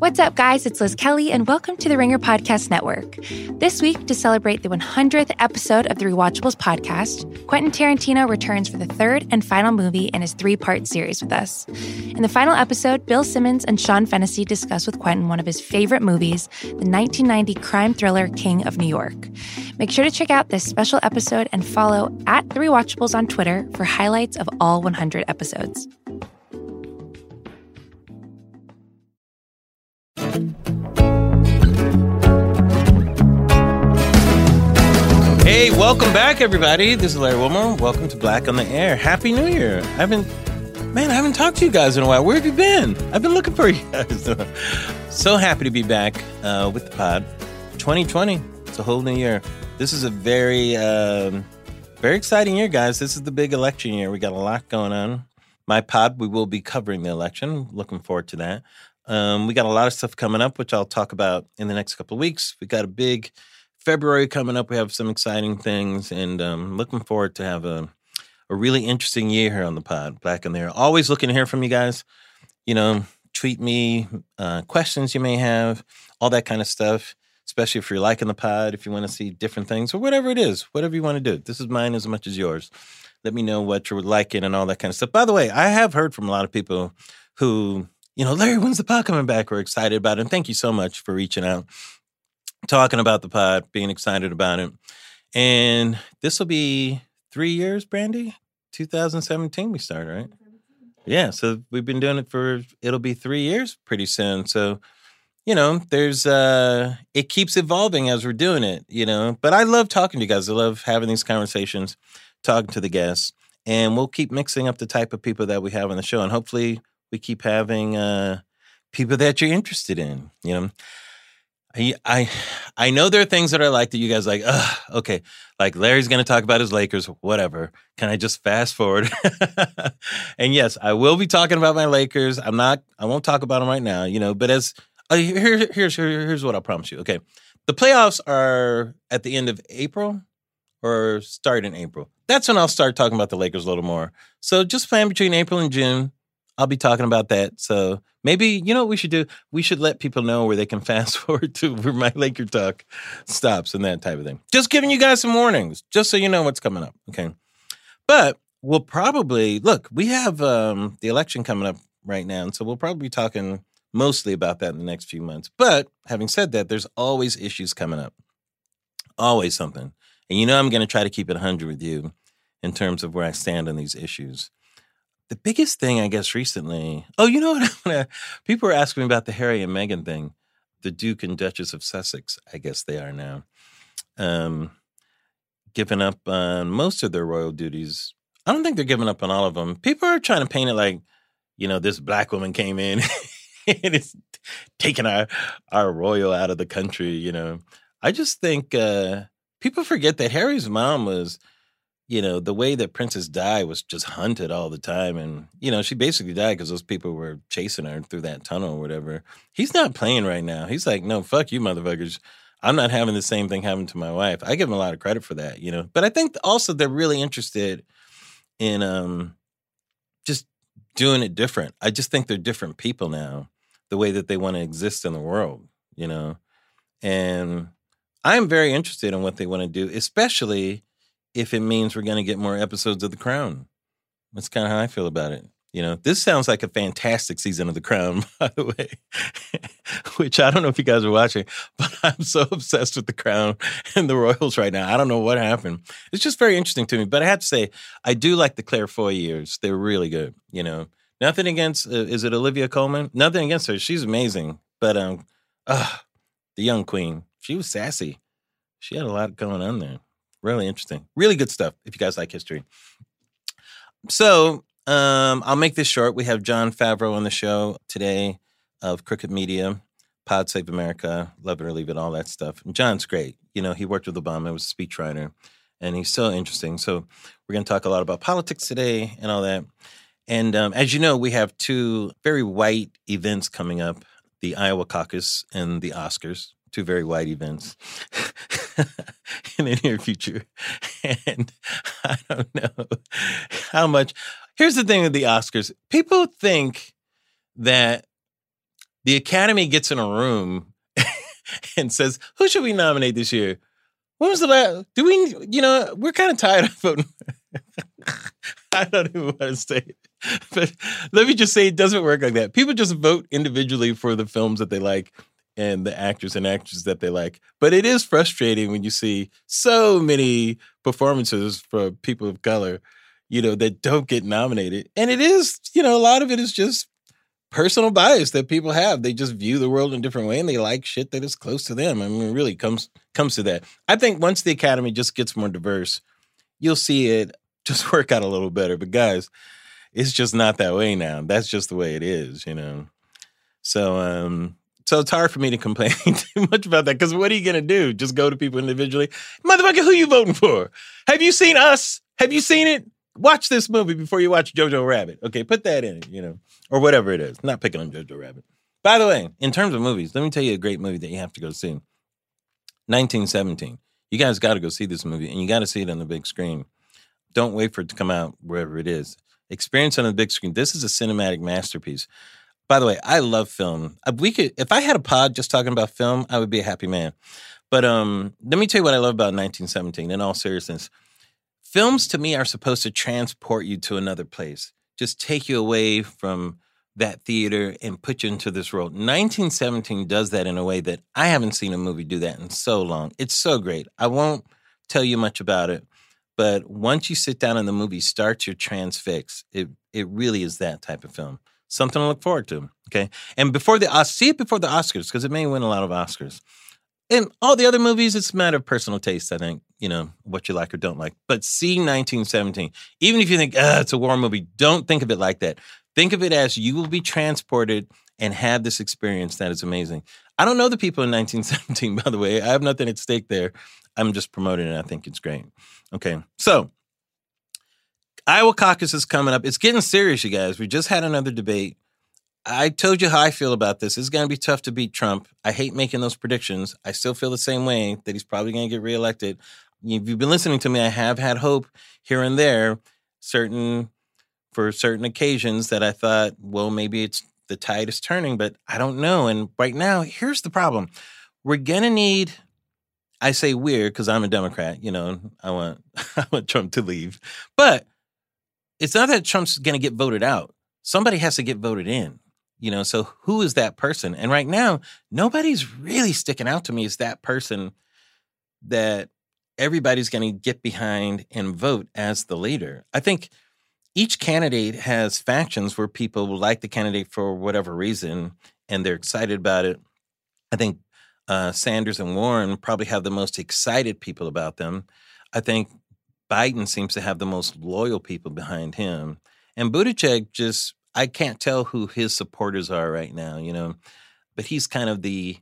What's up, guys? It's Liz Kelly, and welcome to the Ringer Podcast Network. This week, to celebrate the 100th episode of the Rewatchables podcast, Quentin Tarantino returns for the third and final movie in his three part series with us. In the final episode, Bill Simmons and Sean Fennessey discuss with Quentin one of his favorite movies, the 1990 crime thriller King of New York. Make sure to check out this special episode and follow at The Rewatchables on Twitter for highlights of all 100 episodes. Welcome back, everybody. This is Larry Wilmore. Welcome to Black on the Air. Happy New Year. I haven't, man, I haven't talked to you guys in a while. Where have you been? I've been looking for you guys. so happy to be back uh, with the pod. 2020, it's a whole new year. This is a very, um, very exciting year, guys. This is the big election year. We got a lot going on. My pod, we will be covering the election. Looking forward to that. Um, we got a lot of stuff coming up, which I'll talk about in the next couple of weeks. We got a big February coming up. We have some exciting things, and um, looking forward to have a a really interesting year here on the pod. Black in there. Always looking to hear from you guys. You know, tweet me uh, questions you may have, all that kind of stuff. Especially if you're liking the pod, if you want to see different things or whatever it is, whatever you want to do. This is mine as much as yours. Let me know what you're liking and all that kind of stuff. By the way, I have heard from a lot of people who you know, Larry, when's the pod coming back? We're excited about it. And thank you so much for reaching out, talking about the pod, being excited about it. And this will be three years, Brandy. 2017 we started, right? Yeah, so we've been doing it for it'll be three years pretty soon. So, you know, there's uh it keeps evolving as we're doing it, you know. But I love talking to you guys. I love having these conversations, talking to the guests, and we'll keep mixing up the type of people that we have on the show. And hopefully we keep having uh, people that you're interested in. You know, I, I know there are things that I like that you guys like. Ugh, okay, like Larry's going to talk about his Lakers. Whatever. Can I just fast forward? and yes, I will be talking about my Lakers. I'm not. I won't talk about them right now. You know, but as uh, here, here's here, here's what I promise you. Okay, the playoffs are at the end of April or start in April. That's when I'll start talking about the Lakers a little more. So just plan between April and June. I'll be talking about that. So maybe you know what we should do? We should let people know where they can fast forward to where my Laker talk stops and that type of thing. Just giving you guys some warnings, just so you know what's coming up. Okay, but we'll probably look. We have um, the election coming up right now, and so we'll probably be talking mostly about that in the next few months. But having said that, there's always issues coming up, always something, and you know I'm going to try to keep it 100 with you in terms of where I stand on these issues the biggest thing, I guess, recently. Oh, you know what? People were asking me about the Harry and Meghan thing. The Duke and Duchess of Sussex, I guess they are now, um, giving up on most of their royal duties. I don't think they're giving up on all of them. People are trying to paint it like, you know, this black woman came in and is taking our our royal out of the country. You know, I just think uh, people forget that Harry's mom was you know, the way that Princess Di was just hunted all the time. And, you know, she basically died because those people were chasing her through that tunnel or whatever. He's not playing right now. He's like, no, fuck you, motherfuckers. I'm not having the same thing happen to my wife. I give him a lot of credit for that, you know. But I think also they're really interested in um just doing it different. I just think they're different people now, the way that they want to exist in the world, you know. And I'm very interested in what they want to do, especially if it means we're going to get more episodes of The Crown. That's kind of how I feel about it. You know, this sounds like a fantastic season of The Crown, by the way, which I don't know if you guys are watching, but I'm so obsessed with The Crown and the Royals right now. I don't know what happened. It's just very interesting to me. But I have to say, I do like the Claire Foy years. They're really good. You know, nothing against, uh, is it Olivia Colman? Nothing against her. She's amazing. But, um, uh, the young queen, she was sassy. She had a lot going on there. Really interesting. Really good stuff if you guys like history. So um, I'll make this short. We have Jon Favreau on the show today of Crooked Media, Pod Save America, Love It or Leave It, all that stuff. And Jon's great. You know, he worked with Obama, was a speechwriter, and he's so interesting. So we're going to talk a lot about politics today and all that. And um, as you know, we have two very white events coming up the Iowa caucus and the Oscars two very white events in the near future. And I don't know how much. Here's the thing with the Oscars people think that the Academy gets in a room and says, "Who should we nominate this year?" When was the last? Do we? You know, we're kind of tired of voting. I don't even want to say it, but let me just say it doesn't work like that. People just vote individually for the films that they like and the actors and actresses that they like. But it is frustrating when you see so many performances for people of color, you know, that don't get nominated. And it is, you know, a lot of it is just personal bias that people have. They just view the world in a different way and they like shit that is close to them. I mean, it really comes comes to that. I think once the academy just gets more diverse, you'll see it just work out a little better. But guys, it's just not that way now. That's just the way it is, you know. So um so it's hard for me to complain too much about that because what are you gonna do? Just go to people individually? Motherfucker, who you voting for? Have you seen us? Have you seen it? Watch this movie before you watch Jojo Rabbit. Okay, put that in it, you know, or whatever it is. Not picking on Jojo Rabbit. By the way, in terms of movies, let me tell you a great movie that you have to go see. 1917. You guys got to go see this movie, and you got to see it on the big screen. Don't wait for it to come out wherever it is. Experience on the big screen. This is a cinematic masterpiece. By the way, I love film. Uh, we could, if I had a pod just talking about film, I would be a happy man. But um, let me tell you what I love about 1917. In all seriousness, films to me are supposed to transport you to another place, just take you away from that theater and put you into this world. 1917 does that in a way that I haven't seen a movie do that in so long. It's so great. I won't tell you much about it, but once you sit down and the movie starts, you're transfixed. It it really is that type of film. Something to look forward to. Okay, and before the see it before the Oscars because it may win a lot of Oscars. And all the other movies, it's a matter of personal taste. I think you know what you like or don't like. But see 1917, even if you think ah, it's a war movie, don't think of it like that. Think of it as you will be transported and have this experience that is amazing. I don't know the people in 1917, by the way. I have nothing at stake there. I'm just promoting it. I think it's great. Okay, so Iowa caucus is coming up. It's getting serious, you guys. We just had another debate. I told you how I feel about this. It's going to be tough to beat Trump. I hate making those predictions. I still feel the same way that he's probably going to get reelected. If you've been listening to me, I have had hope here and there, certain for certain occasions that I thought, well, maybe it's the tide is turning, but I don't know. And right now, here's the problem: we're going to need. I say weird because I'm a Democrat. You know, I want I want Trump to leave, but it's not that Trump's going to get voted out. Somebody has to get voted in. You know, so who is that person? And right now, nobody's really sticking out to me as that person that everybody's going to get behind and vote as the leader. I think each candidate has factions where people like the candidate for whatever reason and they're excited about it. I think uh, Sanders and Warren probably have the most excited people about them. I think Biden seems to have the most loyal people behind him. And Buttigieg just I can't tell who his supporters are right now, you know, but he's kind of the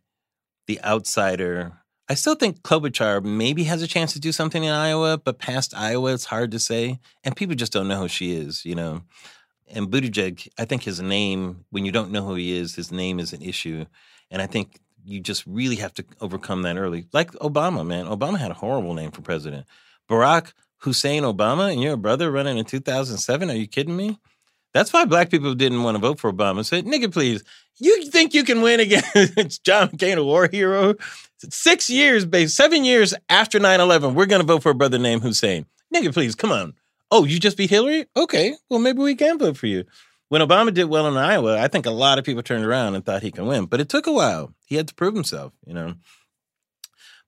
the outsider. I still think Klobuchar maybe has a chance to do something in Iowa, but past Iowa, it's hard to say, and people just don't know who she is, you know. And Buttigieg, I think his name, when you don't know who he is, his name is an issue, and I think you just really have to overcome that early. Like Obama, man, Obama had a horrible name for president. Barack Hussein Obama, and you're a brother running in 2007. Are you kidding me? That's why black people didn't want to vote for Obama. Said, nigga, please, you think you can win against John McCain, a war hero? Six years, babe, seven years after 9 11, we're going to vote for a brother named Hussein. Nigga, please, come on. Oh, you just beat Hillary? Okay, well, maybe we can vote for you. When Obama did well in Iowa, I think a lot of people turned around and thought he can win, but it took a while. He had to prove himself, you know.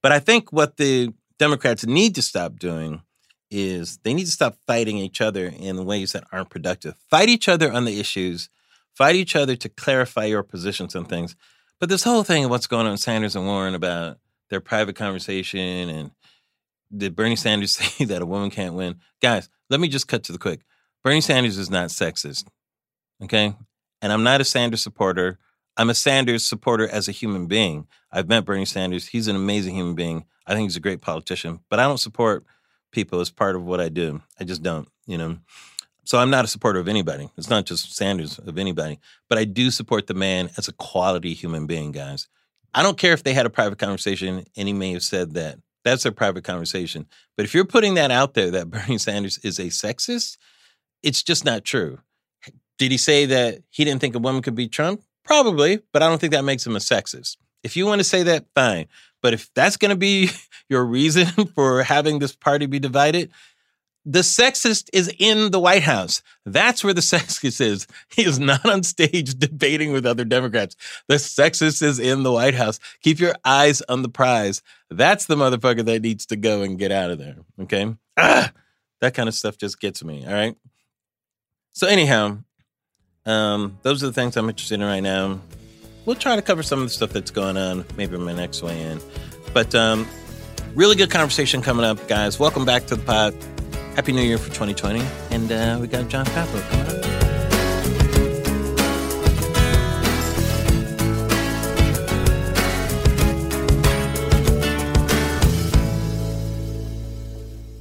But I think what the Democrats need to stop doing is they need to stop fighting each other in ways that aren't productive. Fight each other on the issues, fight each other to clarify your positions on things. But this whole thing of what's going on with Sanders and Warren about their private conversation and did Bernie Sanders say that a woman can't win? Guys, let me just cut to the quick. Bernie Sanders is not sexist. Okay? And I'm not a Sanders supporter. I'm a Sanders supporter as a human being. I've met Bernie Sanders. He's an amazing human being. I think he's a great politician, but I don't support people as part of what I do. I just don't, you know. So I'm not a supporter of anybody. It's not just Sanders of anybody, but I do support the man as a quality human being, guys. I don't care if they had a private conversation and he may have said that. That's their private conversation. But if you're putting that out there that Bernie Sanders is a sexist, it's just not true. Did he say that he didn't think a woman could beat Trump? Probably, but I don't think that makes him a sexist. If you want to say that, fine. But if that's going to be your reason for having this party be divided, the sexist is in the White House. That's where the sexist is. He is not on stage debating with other Democrats. The sexist is in the White House. Keep your eyes on the prize. That's the motherfucker that needs to go and get out of there. Okay. Ah, that kind of stuff just gets me. All right. So, anyhow, um, those are the things I'm interested in right now. We'll try to cover some of the stuff that's going on maybe my next way in. But um, really good conversation coming up, guys. Welcome back to the pod. Happy New Year for 2020. And uh, we got Jon Favreau coming up.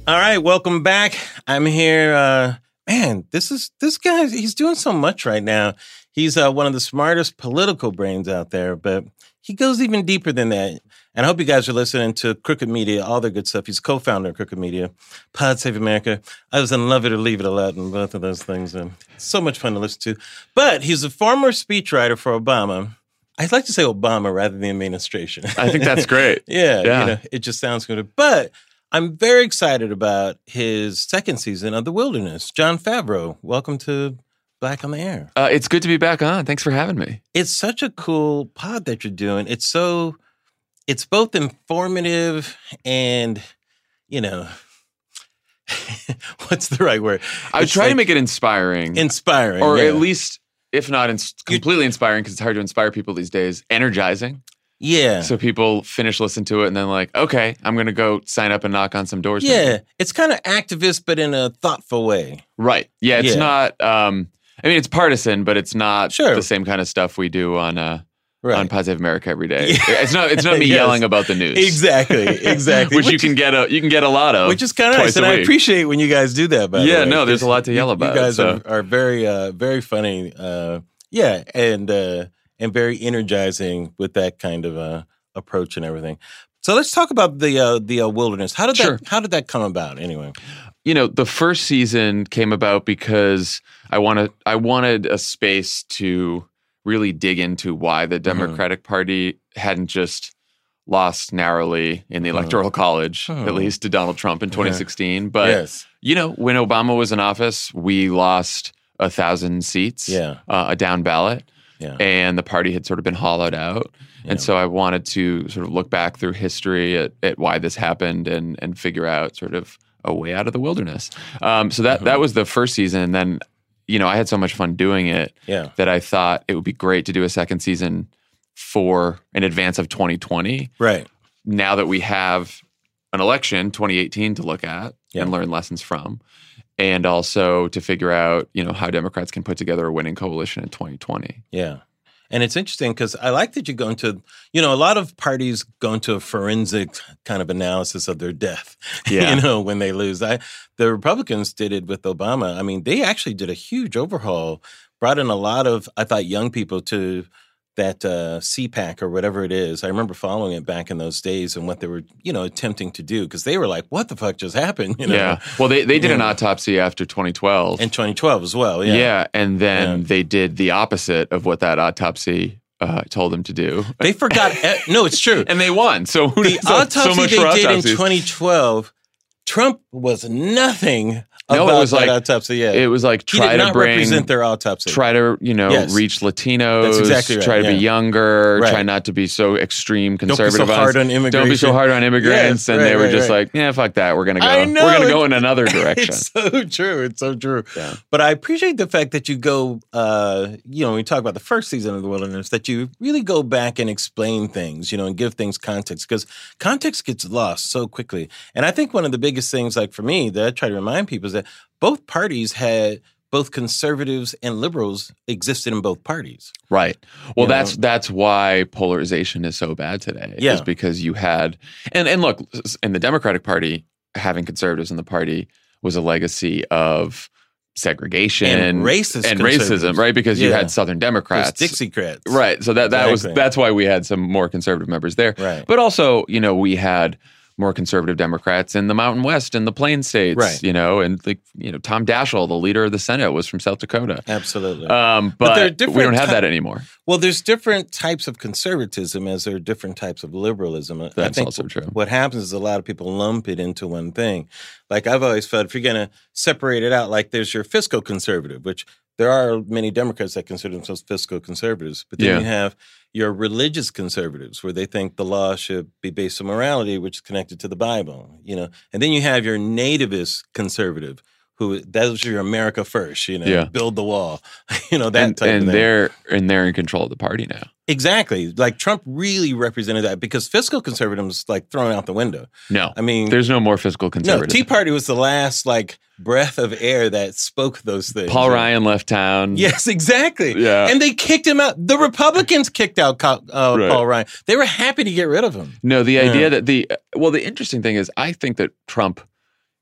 All right, welcome back. I'm here. Uh, man, this is this guy. He's doing so much right now. He's uh, one of the smartest political brains out there, but he goes even deeper than that. And I hope you guys are listening to Crooked Media, all their good stuff. He's co-founder of Crooked Media, Pod Save America. I was in Love It or Leave It a lot in both of those things. And so much fun to listen to. But he's a former speechwriter for Obama. I'd like to say Obama rather than the administration. I think that's great. yeah, Yeah. you know, it just sounds good. But I'm very excited about his second season of The Wilderness. Jon Favreau, welcome to Black on the Air. Uh, it's good to be back on. Thanks for having me. It's such a cool pod that you're doing. It's so, it's both informative and, you know, what's the right word? I It's try like to make it inspiring, inspiring, or yeah. at least, if not ins- completely inspiring, because it's hard to inspire people these days. Energizing, yeah, so people finish listening to it and then like, okay, I'm gonna go sign up and knock on some doors. yeah. maybe. It's kind of activist, but in a thoughtful way. right. Yeah, it's Yeah. not. Um, I mean, it's partisan, but it's not Sure. the same kind of stuff we do on uh, Right. on Pod Save America every day. Yeah. It's not. It's not me Yes. yelling about the news. Exactly, exactly. which, you Which can get a you can get a lot of, which is kind of nice, and a I week. appreciate when you guys do that. By the Yeah, way, no, there's a lot to yell about, You guys so. are, are very, uh, very funny. Uh, yeah, and uh, and very energizing with that kind of uh, approach and everything. So let's talk about the uh, the uh, wilderness. How did Sure. that How did that come about? Anyway, you know, the first season came about because I wanted I wanted a space to really dig into why Mm-hmm. the Democratic Party hadn't just lost narrowly in the Mhm. electoral college, at least to Donald Trump in 2016. But yes, you know, when Obama was in office, we lost a thousand seats, Yeah. uh, a down ballot, yeah, and the party had sort of been hollowed out. Yeah. And so I wanted to sort of look back through history at, at why this happened and and figure out sort of a way out of the wilderness. Um, so that Mm-hmm. that was the first season. And then, you know, I had so much fun doing it yeah, that I thought it would be great to do a second season for in advance of 2020. right, Now that we have an election, 2018, to look at Yeah. and learn lessons from. And also to figure out, you know, how Democrats can put together a winning coalition in 2020. yeah. And it's interesting because I like that you go into, you know, a lot of parties go into a forensic kind of analysis of their death. Yeah. you know, when they lose. I the Republicans did it with Obama. I mean, they actually did a huge overhaul, brought in a lot of, I thought, young people to that uh, CPAC or whatever it is. I remember following it back in those days and what they were, you know, attempting to do because they were like, "What the fuck just happened?" You know, Yeah. Well, they, they did an autopsy after 2012. and 2012 as well. yeah. Yeah, And then Yeah. they did the opposite of what that autopsy uh, told them to do. they forgot. no, it's true. And they won. So who the so, so autopsy much they did in 2012, Trump was nothing No, it was like- autopsy. Yeah, It was like try to bring represent their autopsy. try to you know Yes. reach Latinos. That's exactly right, Try to be younger. Right. Try not to be so extreme conservative. Don't be so hard on Don't be so hard on immigrants. Yes, and right, they were just like, yeah, fuck that. We're gonna go. I know, we're gonna go in another direction. It's so true. It's so true. Yeah. But I appreciate the fact that you go, uh, you know, when we talk about the first season of The Wilderness, that you really go back and explain things, you know, and give things context because context gets lost so quickly. And I think one of the biggest things, like for me, that I try to remind people is that both parties had both conservatives and liberals existed in both parties. Right. Well, You know? that's that's why polarization is so bad today. Yeah. Is because you had and and look in the Democratic Party having conservatives in the party was a legacy of segregation And racist and racism, right? Because you had Southern There's Democrats, Dixiecrats. right? So that that was that's why we had some more conservative members there. Right. But also, you know, we had more conservative Democrats in the Mountain West and the Plain States, Right. you know, and like you know Tom Daschle, the leader of the Senate, was from South Dakota. Absolutely. Um, But but, we don't have that anymore. Well, there's different types of conservatism as there are different types of liberalism. I That's think also true. What happens is a lot of people lump it into one thing. Like I've always felt, if you're going to separate it out, like there's your fiscal conservative, which there are many Democrats that consider themselves fiscal conservatives, but then Yeah. you have your religious conservatives, where they think the law should be based on morality, which is connected to the Bible. You know, and then you have your nativist conservative. Who those are your America first, you know, Yeah. build the wall, you know that and type and of thing. they're and they're in control of the party now. Exactly. Like Trump really represented that because fiscal conservatism is like thrown out the window. No, I mean, there's no more fiscal no. Tea Party was the last like breath of air that spoke those things. Paul Ryan left town. Yes, exactly. Yeah. And they kicked him out. The Republicans kicked out uh, Right. Paul Ryan. They were happy to get rid of him. No, the Yeah. idea that the well, the interesting thing is, I think that Trump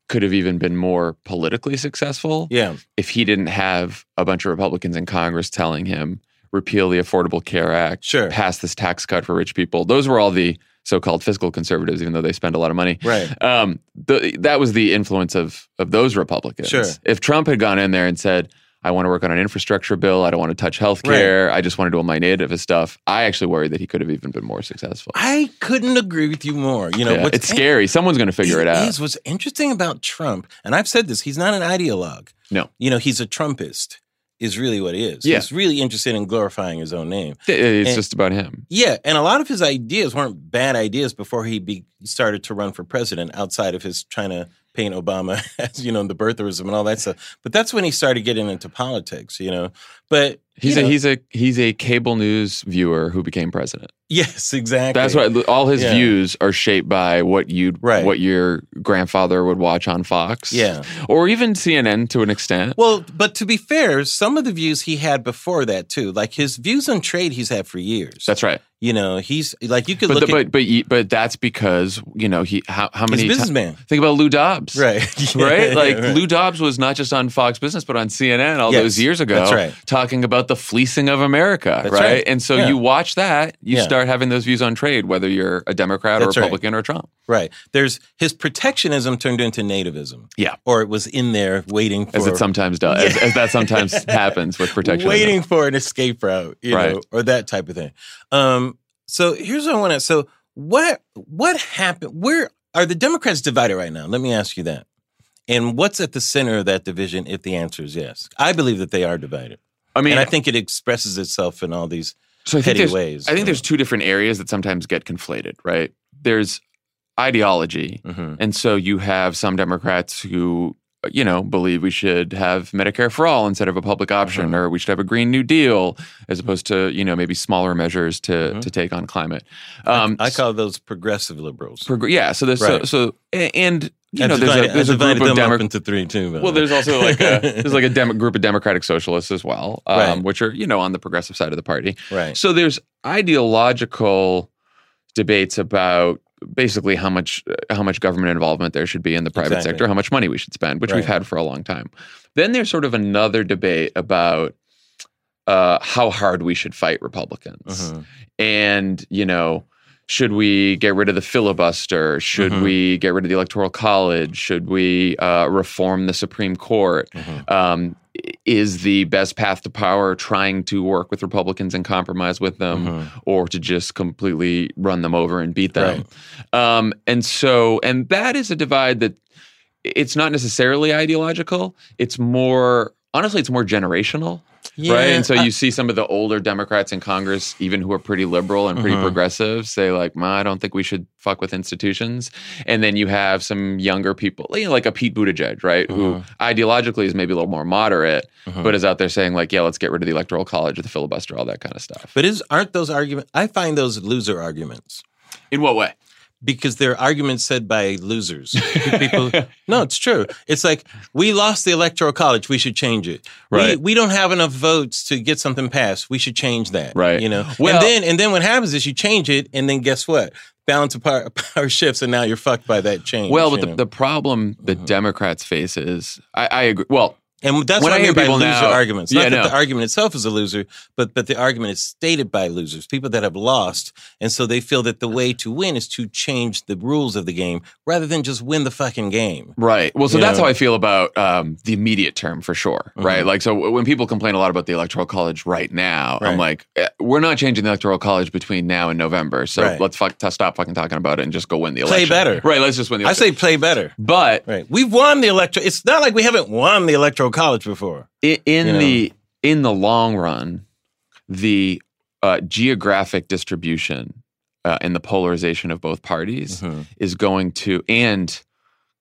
could have even been more politically successful Yeah. if he didn't have a bunch of Republicans in Congress telling him repeal the Affordable Care Act, Sure. pass this tax cut for rich people. Those were all the so-called fiscal conservatives, even though they spend a lot of money. Right. Um, the, that was the influence of of those Republicans. Sure. If Trump had gone in there and said, "I want to work on an infrastructure bill. I don't want to touch health care. I just want to do all my native stuff," I actually worry that he could have even been more successful. I couldn't agree with you more. You know, Yeah, what's it's scary. Someone's going to figure it, out. is what's interesting about Trump, and I've said this, he's not an ideologue. No. You know, he's a Trumpist, is really what he is. Yeah. He's really interested in glorifying his own name. It's And- just about him. Yeah, and a lot of his ideas weren't bad ideas before he be, started to run for president. Outside of his trying to paint Obama as you know the birtherism and all that stuff, but that's when he started getting into politics. You know, but He's you a he's a he's a cable news viewer who became president. yes, exactly. That's why all his Yeah. views are shaped by what you Right. what your grandfather would watch on Fox. Yeah. Or even CNN to an extent. Well, but to be fair, some of the views he had before that too, like his views on trade, he's had for years. That's right. you know, he's like you could But look the, at but but but that's because, you know, he how, how he's many businessman, Think about Lou Dobbs. right? Right? Like right. Lou Dobbs was not just on Fox Business, but on CNN all Yes, those years ago, that's right. talking about the fleecing of America. Right? right. And so Yeah. you watch that, you Yeah. start having those views on trade, whether you're a Democrat That's or a right. Republican or Trump. Right. There's his protectionism turned into nativism. Yeah. Or it was in there waiting for As it sometimes does, as, as that sometimes happens with protection. waiting for an escape route, you Right. know, or that type of thing. Um, so here's what I want to. So what what happened? Where are the Democrats divided right now? Let me ask you that. And what's at the center of that division? If the answer is yes, I believe that they are divided, I mean, and I think it expresses itself in all these so I petty ways. I think there's two different areas that sometimes get conflated, right? There's ideology. hmm And so you have some Democrats who, you know, believe we should have Medicare for all instead of a public option, Mhm. or we should have a Green New Deal as opposed to, you know, maybe smaller measures to Mhm. to take on climate. I, I call those progressive liberals. prog- yeah. So there's Right. so, so and you I've know there's divided- a there's I've a group divided of them up Democrats. into three too. by Well, there's also like a there's like a Demo- group of Democratic socialists as well, um, Right. which are you know on the progressive side of the party. right. So there's ideological debates about basically how much how much government involvement there should be in the private Exactly. sector, how much money we should spend, which we've had for a long time. Then there's sort of another debate about uh, how hard we should fight Republicans, Mhm. and you know. Should we get rid of the filibuster? Should Mhm. we get rid of the electoral college? Should we uh, reform the Supreme Court? Mhm. um, is the best path to power trying to work with Republicans and compromise with them, Mhm. or to just completely run them over and beat them? Um, and so, and that is a divide that it's not necessarily ideological. It's more, honestly, it's more generational, right? And so I- you see some of the older Democrats in Congress, even who are pretty liberal and pretty Mhm. progressive, say like, "Ma, I don't think we should fuck with institutions." And then you have some younger people, you know, like a Pete Buttigieg, right, who Mhm. ideologically is maybe a little more moderate, Mhm. but is out there saying like, "Yeah, let's get rid of the electoral college or the filibuster, all that kind of stuff." But is aren't those arguments? I find those loser arguments In what way? Because they're arguments said by losers. People, no, it's true. It's like we lost the electoral college. We should change it. Right. we don't have enough votes to get something passed. We should change that. Right. You know. Well- and then and then what happens is you change it, and then guess what? Balance of power, power shifts, and now you're fucked by that change. Well, but the, know? the problem that Mhm. Democrats face is, I, I agree. Well, And that's When what I hear mean by people loser now- arguments. Yeah, Not that no. the argument itself is a loser, but but the argument is stated by losers, people that have lost, and so they feel that the way to win is to change the rules of the game rather than just win the fucking game. Right. Well, so You that's know? how I feel about um, the immediate term for sure. Right. Mhm. Like, so when people complain a lot about the electoral college right now, I'm like, eh, we're not changing the electoral college between now and November. So Right. let's fuck, t- stop fucking talking about it and just go win the election. Play better. Right. Let's just win the I say play better. but Right. We've won the electoral. It's not like we haven't won the electoral college before. in You know? the in the long run, the uh, geographic distribution uh, and the polarization of both parties Mhm. is going to and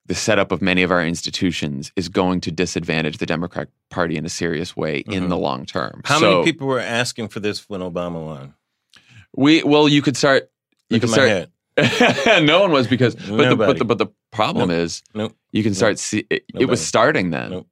the setup of many of our institutions is going to disadvantage the Democratic Party in a serious way in Mhm. the long term. How So many people were asking for this when Obama won? We well, you could start. You Look could start. head. no one was because, but the, but the but the problem is Nope. you can start see it, it was starting then.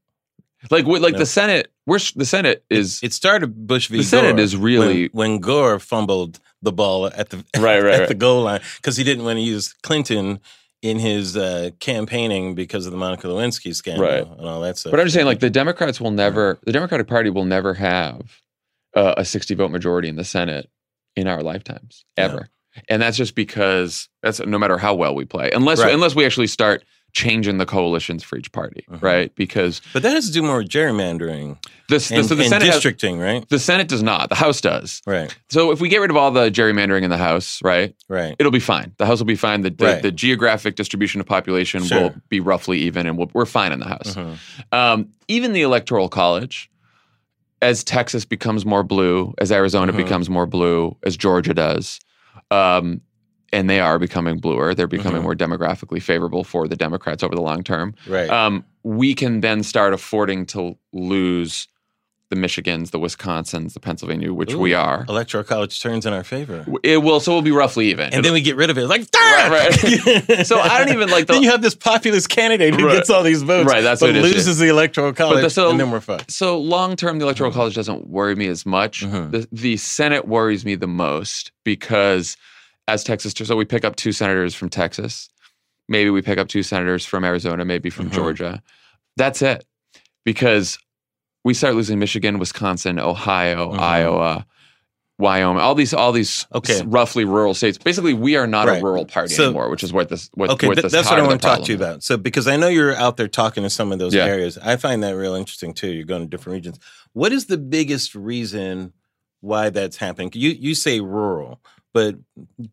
Like like the Senate, we're the Senate is It started Bush v. The Senate Gore is really- when, when Gore fumbled the ball at the Right, right, at right. the goal line because he didn't want to use Clinton in his uh, campaigning because of the Monica Lewinsky scandal Right. and all that stuff. But I'm just saying, like the Democrats will never, the Democratic Party will never have uh, a 60 vote majority in the Senate in our lifetimes ever, and that's just because that's no matter how well we play, unless Right. unless we actually start changing the coalitions for each party, Mhm. right? Because but that has to do more with gerrymandering this, and, so the Senate, has- districting, right? the Senate does not, the House does. Right, So if we get rid of all the gerrymandering in the House, right, right. it'll be fine. The House will be fine. The, the, Right. the geographic distribution of population Sure. will be roughly even, and we'll, we're fine in the House. Mhm. Um, even the electoral college, as Texas becomes more blue, as Arizona Mhm. becomes more blue, as Georgia does, um, and they are becoming bluer, they're becoming Mhm. more demographically favorable for the Democrats over the long term. Right. Um, we can then start affording to lose the Michigans, the Wisconsins, the Pennsylvania, which we are. Electoral college turns in our favor. It will, so we'll be roughly even. And then we get rid of it. Like, Right, right. So I don't even like the- then you have this populist candidate who Right. gets all these votes, Right, that's but what it is, loses the electoral college, the- so- and then we're fucked. So long term, the electoral college doesn't worry me as much. Mhm. The the Senate worries me the most because as Texas, so we pick up two senators from Texas, maybe we pick up two senators from Arizona, maybe from Mhm. Georgia. That's it, because we start losing Michigan, Wisconsin, Ohio, Mhm. Iowa. Wyoming, all these, all these Okay. roughly rural states. Basically, we are not Right. a rural party So- anymore, which is what this, what, Okay, what th- that's what I want to talk to you about. So, because I know you're out there talking to some of those Yeah. areas, I find that real interesting too. You're going to different regions. What is the biggest reason why that's happening? You you say rural, but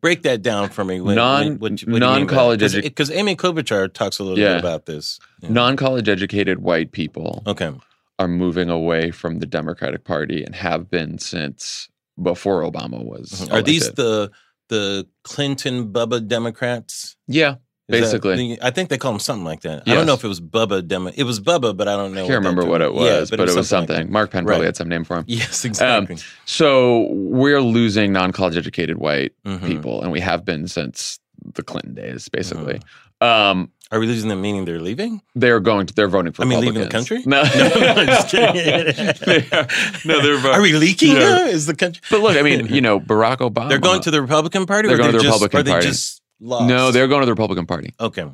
break that down for me. What, Non- what, what, non-college edu- because Amy Klobuchar talks a little Yeah. bit about this. Yeah. Non-college educated white people okay, are moving away from the Democratic Party and have been since before Obama was. Mm-hmm. are these the the Clinton Bubba Democrats? Yeah, Is that- Basically. I think they call him something like that. I don't know if it was Bubba Demo. It was Bubba, but I don't know. I can't that remember what it was, Yeah, but, it was something. like. Mark Penn probably Right. had some name for him. Yes, exactly. So we're losing non-college educated white Mhm. people, and we have been since the Clinton days, basically. Mm-hmm. Um, Are we losing them? Meaning they're leaving? they're going to. They're voting for. I mean, leaving the country? No, No, I'm just kidding. They are- no, they're. vo- Are we leaking? Is the country? But look, I mean, you know, Barack Obama. They're going to the Republican Party. They're or going to the just, Republican Party. just lost? No, they're going to the Republican Party. okay.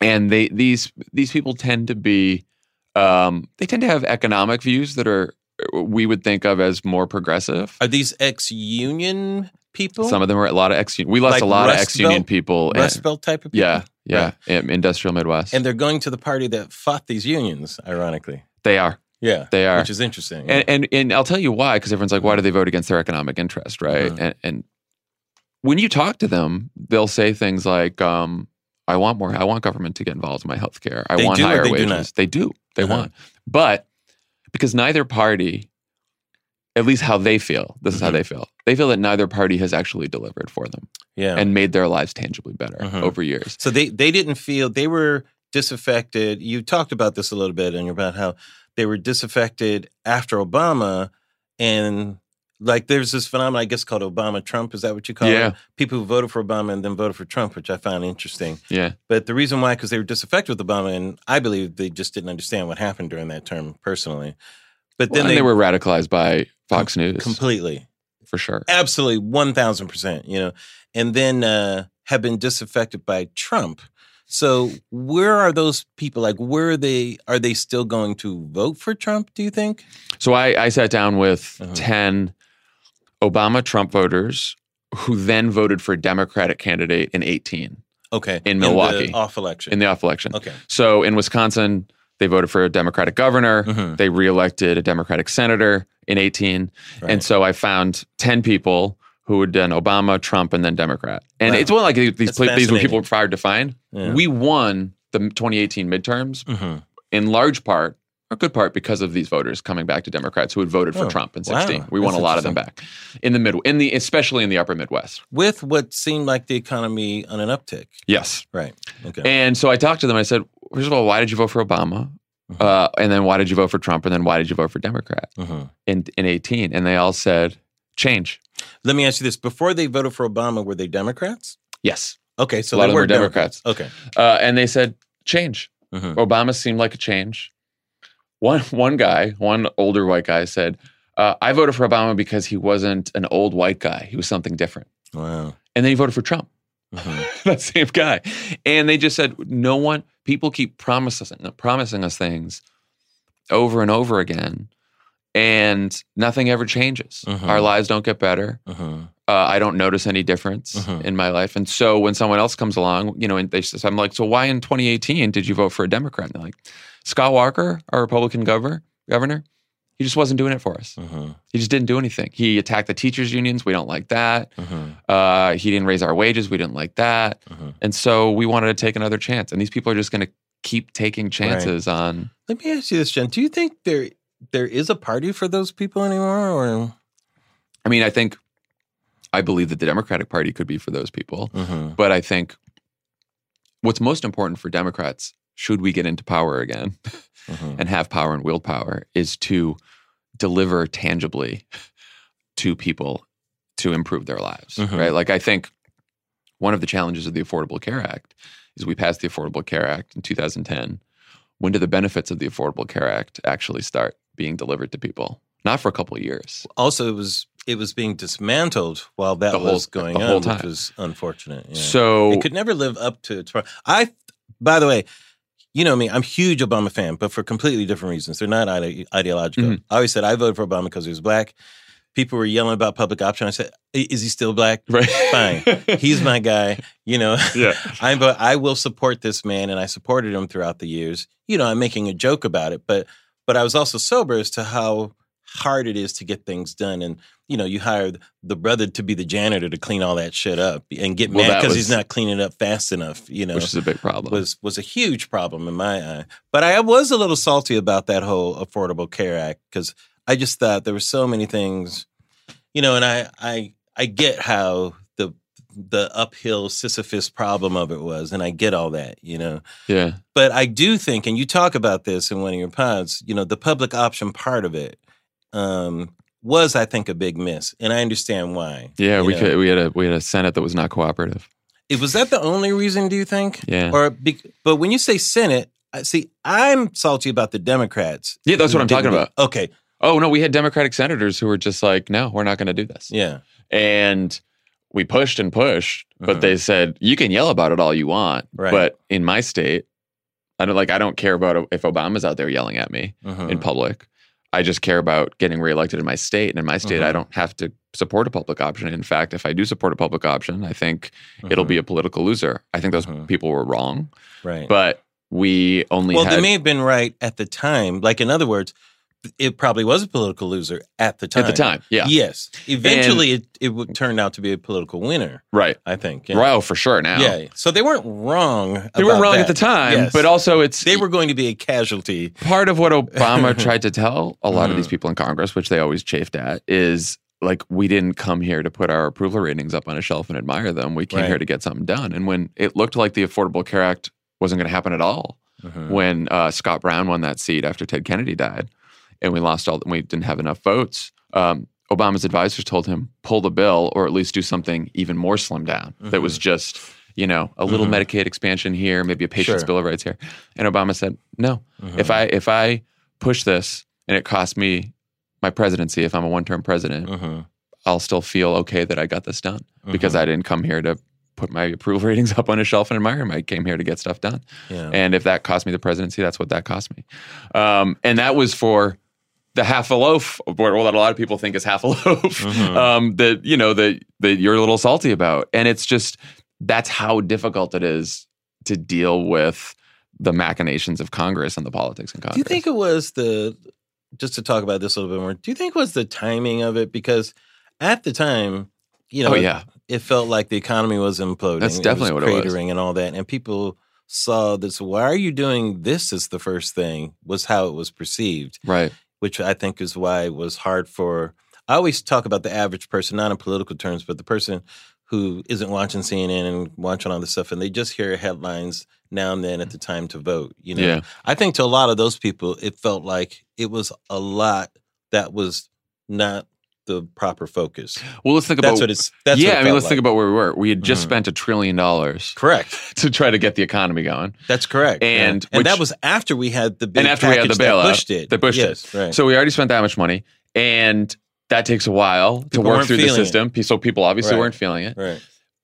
and they these these people tend to be um, they tend to have economic views that are we would think of as more progressive. Are these ex-union people? Some of them are a lot of ex-union. We lost like a lot Rust of ex-union Belt- people. and- Rust Belt type of people. yeah, yeah, in industrial Midwest. And they're going to the party that fought these unions. Ironically, they are, yeah, they are, which is interesting. and and and I'll tell you why. Because everyone's like, why do they vote against their economic interest, right? Mhm. And and when you talk to them, they'll say things like, um, "I want more. I want government to get involved in my health care. I They want do higher they wages." not? They do. They Uh-huh. want, but because neither party, at least how they feel, this is how Mhm. they feel. They feel that neither party has actually delivered for them yeah, and made their lives tangibly better Mhm. over years. So they they didn't feel they were disaffected. You talked about this a little bit, and about how they were disaffected after Obama, and like there's this phenomenon I guess called Obama Trump. Is that what you call Yeah. it? People who voted for Obama and then voted for Trump, which I found interesting. Yeah, But the reason why, because they were disaffected with Obama, and I believe they just didn't understand what happened during that term personally. But Well, then and they, were radicalized by Fox News completely for sure. absolutely 1000% you know and then uh have been disaffected by trump So where are those people? Like, where are they? Are they still going to vote for Trump? Do you think? So I, I sat down with Uh-huh. 10 Obama Trump voters who then voted for a Democratic candidate in 18 Okay, In Milwaukee. In the off election. in the off election. okay, So in Wisconsin, they voted for a Democratic governor. Mhm. They reelected a Democratic senator in 18. Right. And so I found 10 people who had done Obama, Trump, and then Democrat. And Wow. it's one like these, pla- these were people hard to find. Yeah. We won the 2018 midterms Mhm. in large part, a good part, because of these voters coming back to Democrats who had voted for Oh, Trump in wow. 16. We won That's a lot of them back in the middle, in the especially in the upper Midwest. with what seemed like the economy on an uptick. Yes. Right. Okay. And so I talked to them. I said, first of all, why did you vote for Obama? Mhm. Uh, and then why did you vote for Trump? And then why did you vote for Democrat Mhm. in in 18? And they all said, change. Let me ask you this: Before they voted for Obama, were they Democrats? Yes. Okay, so A lot they of them were were Democrats. Okay. Uh, and they said, change. Mhm. Obama seemed like a change. One one guy, one older white guy said, uh, I voted for Obama because he wasn't an old white guy. He was something different. Wow. And then he voted for Trump. Mhm. that same guy. And they just said, no one, people keep promising, promising us things over and over again. And nothing ever changes. Mhm. Our lives don't get better. Mhm. Uh, I don't notice any difference Mhm. in my life. And so when someone else comes along, you know, and they, so I'm like, so why in 2018 did you vote for a Democrat? And they're like, Scott Walker, our Republican governor, governor, he just wasn't doing it for us. Mhm. He just didn't do anything. He attacked the teachers unions. We don't like that. Mhm. Uh, he didn't raise our wages. We didn't like that. Mhm. And so we wanted to take another chance. And these people are just going to keep taking chances on. Let me ask you this, Jen. Do you think there there is a party for those people anymore, or? I mean, I think, I believe that the Democratic Party could be for those people. Mhm. But I think what's most important for Democrats, should we get into power again Mhm. and have power and wield power, is to deliver tangibly to people to improve their lives, Mhm. right? Like, I think one of the challenges of the Affordable Care Act is we passed the Affordable Care Act in 2010. When do the benefits of the Affordable Care Act actually start being delivered to people? Not for a couple of years. Also, it was it was being dismantled while that whole- was going on, whole which was unfortunate. Yeah. So, it could never live up to its. I, by the way, you know me. I'm a huge Obama fan, but for completely different reasons. They're not ide- ideological. Mhm. I always said I voted for Obama because he was black. People were yelling about public option. I said, "Is he still black? right. Fine. He's my guy." You know. yeah. I but I will support this man, and I supported him throughout the years. You know, I'm making a joke about it, but but I was also sober as to how hard it is to get things done. And you know, you hire the brother to be the janitor to clean all that shit up, and get Well, mad because he's not cleaning it up fast enough. You know, Which is a big problem. was was a huge problem in my eye. But I was a little salty about that whole Affordable Care Act because I just thought there were so many things, you know, and I I I get how the the uphill Sisyphus problem of it was, and I get all that, you know. yeah. But I do think, and you talk about this in one of your pods, you know, the public option part of it um, was, I think, a big miss, and I understand why. Yeah, we could, we had a we had a Senate that was not cooperative. It was that the only reason? Do you think? Yeah, Or, be, but when you say Senate, I see, I'm salty about the Democrats. yeah, that's what I'm talking about. Okay, Oh no, we had Democratic senators who were just like, no, we're not going to do this. yeah, And we pushed and pushed, but Mhm. they said you can yell about it all you want, Right. but in my state, I don't like I don't care about if Obama's out there yelling at me Mhm. in public. I just care about getting reelected in my state, and in my state, I Mhm. don't have to support a public option. In fact, if I do support a public option, I think it'll Mhm. be a political loser. I think those Mhm. people were wrong, right. but we only well, had they may have been right at the time. Like, in other words, it probably was a political loser at the time. at the time. Yeah, Yes. Eventually, it, it would turn out to be a political winner, right. I think. Yeah. For sure now. Yeah. So they weren't wrong. They weren't wrong that. at the time, Yes. but also it's they were going to be a casualty. part of what Obama tried to tell a lot of these people in Congress, which they always chafed at, is like we didn't come here to put our approval ratings up on a shelf and admire them. We came Right. here to get something done. And when it looked like the Affordable Care Act wasn't going to happen at all, Mhm. when uh, Scott Brown won that seat after Ted Kennedy died, and we lost all, we didn't have enough votes. Um, Obama's advisors told him pull the bill or at least do something even more slim down. That was just you know a little Mhm. Medicaid expansion here, maybe a patient's Sure. bill of rights here. And Obama said no. Mhm. If I if I push this and it costs me my presidency, if I'm a one term president, Mhm. I'll still feel okay that I got this done because Mhm. I didn't come here to put my approval ratings up on a shelf and admire him. I came here to get stuff done. Yeah. And if that cost me the presidency, that's what that cost me. Um, and that was for the half a loaf, or what a lot of people think is half a loaf, Mhm. um, that you know that that you're a little salty about. And it's just that's how difficult it is to deal with the machinations of Congress and the politics in Congress. Do you think it was the just to talk about this a little bit more? Do you think it was the timing of it? Because at the time, you know, oh yeah, it felt like the economy was imploding. That's definitely was what it was. cratering and all that, and people saw this. Why are you doing this? As the first thing was how it was perceived, right. Which I think is why it was hard for. I always talk about the average person, not in political terms, but the person who isn't watching CNN and watching all this stuff, and they just hear headlines now and then at the mm-hmm. time to vote. You know, Yeah. I think to a lot of those people, it felt like it was a lot that was not the proper focus. Well, let's think about That's what it's. That's yeah. what I mean, let's think about where we were. We had just Mhm. spent a trillion dollars Correct. to try to get the economy going. That's correct. And yeah. and that was after we had the big And after we had the package that bailout, pushed it. that pushed it. Right. So we already spent that much money, and that takes a while to work through the feeling it. system. So people obviously Right. weren't feeling it. right.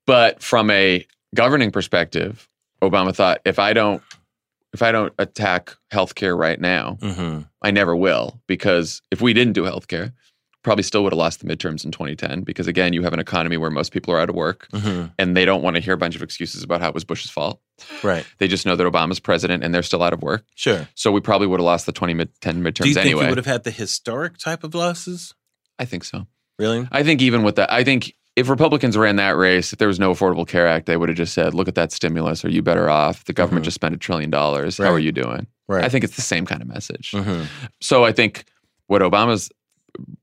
But from a governing perspective, Obama thought if I don't if I don't attack healthcare right now, hmm I never will because if we didn't do healthcare, probably still would have lost the midterms in 2010 because again, you have an economy where most people are out of work hmm and they don't want to hear a bunch of excuses about how it was Bush's fault. Right. They just know that Obama's president and they're still out of work. Sure. So we probably would have lost the 2010 midterms Do you think anyway. we would have had the historic type of losses? I think so. Really? I think even with that, I think if Republicans ran that race, if there was no Affordable Care Act, they would have just said, "Look at that stimulus. Are you better off? The government Mhm. just spent a trillion dollars. How are you doing?" Right. I think it's the same kind of message. hmm So I think what Obama's,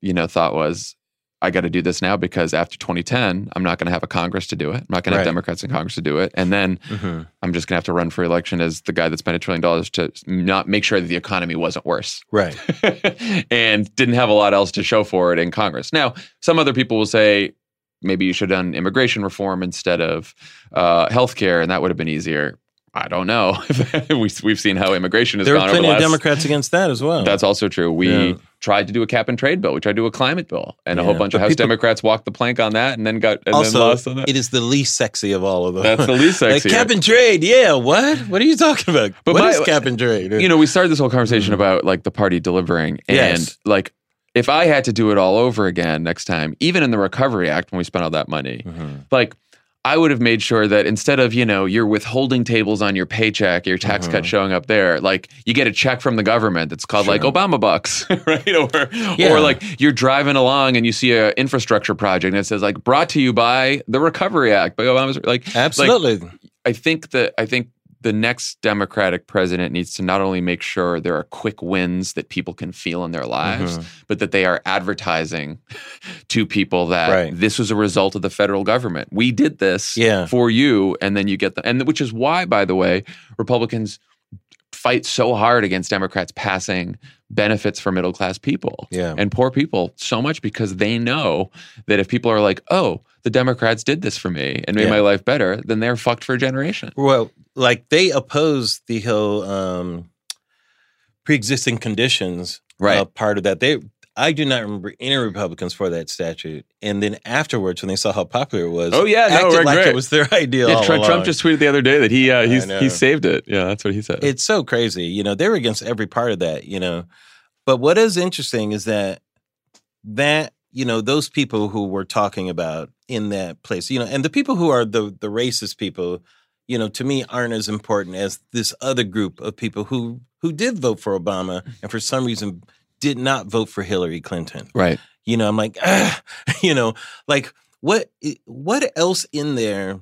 you know, thought was, I got to do this now because after 2010, I'm not going to have a Congress to do it. I'm not going to have Democrats in Congress to do it, and then hmm I'm just going to have to run for election as the guy that spent a trillion dollars to not make sure that the economy wasn't worse. Right. and didn't have a lot else to show for it in Congress. Now, some other people will say maybe you should have done immigration reform instead of uh, health care, and that would have been easier. I don't know. we, we've seen how immigration has There gone over plenty the of. Democrats against that as well. That's also true. We Yeah. tried to do a cap and trade bill. We tried to do a climate bill, and a whole Yeah, bunch of House people- Democrats walked the plank on that, and then got and also then lost on that. it is the least sexy of all of them. That's the least like sexy. cap and trade. Yeah. What? What are you talking about? But what my- is cap and trade? you know, we started this whole conversation about like the party delivering, and Yes. like if I had to do it all over again next time, even in the Recovery Act when we spent all that money, Mhm. like I would have made sure that instead of you know you're withholding tables on your paycheck, your tax cut Mhm. showing up there, like you get a check from the government that's called like Obama bucks, right? Or Yeah. or like you're driving along and you see a infrastructure project and it says like brought to you by the Recovery Act by Obama's like Absolutely. I think that I think the next Democratic president needs to not only make sure there are quick wins that people can feel in their lives, Mhm. but that they are advertising to people that Right. this was a result of the federal government. We did this Yeah. for you, and then you get the and which is why, by the way, Republicans fight so hard against Democrats passing benefits for middle class people Yeah. and poor people so much because they know that if people are like, oh, the Democrats did this for me and made Yeah. my life better, then they're fucked for a generation. Well, like they oppose the whole um, pre-existing conditions Right. uh, part of that. They, I do not remember any Republicans for that statute. And then afterwards, when they saw how popular it was, Oh, yeah, no, acted like great. it was their idea. Yeah, Trump, along. Trump just tweeted the other day that he uh, he saved it. Yeah, that's what he said. It's so crazy. You know, they were against every part of that, you know. But what is interesting is that that, you know, those people who we're talking about in that place, you know, and the people who are the the racist people, you know, to me aren't as important as this other group of people who who did vote for Obama and for some reason did not vote for Hillary Clinton. right. You know, I'm like, ah, you know, like what what else in there?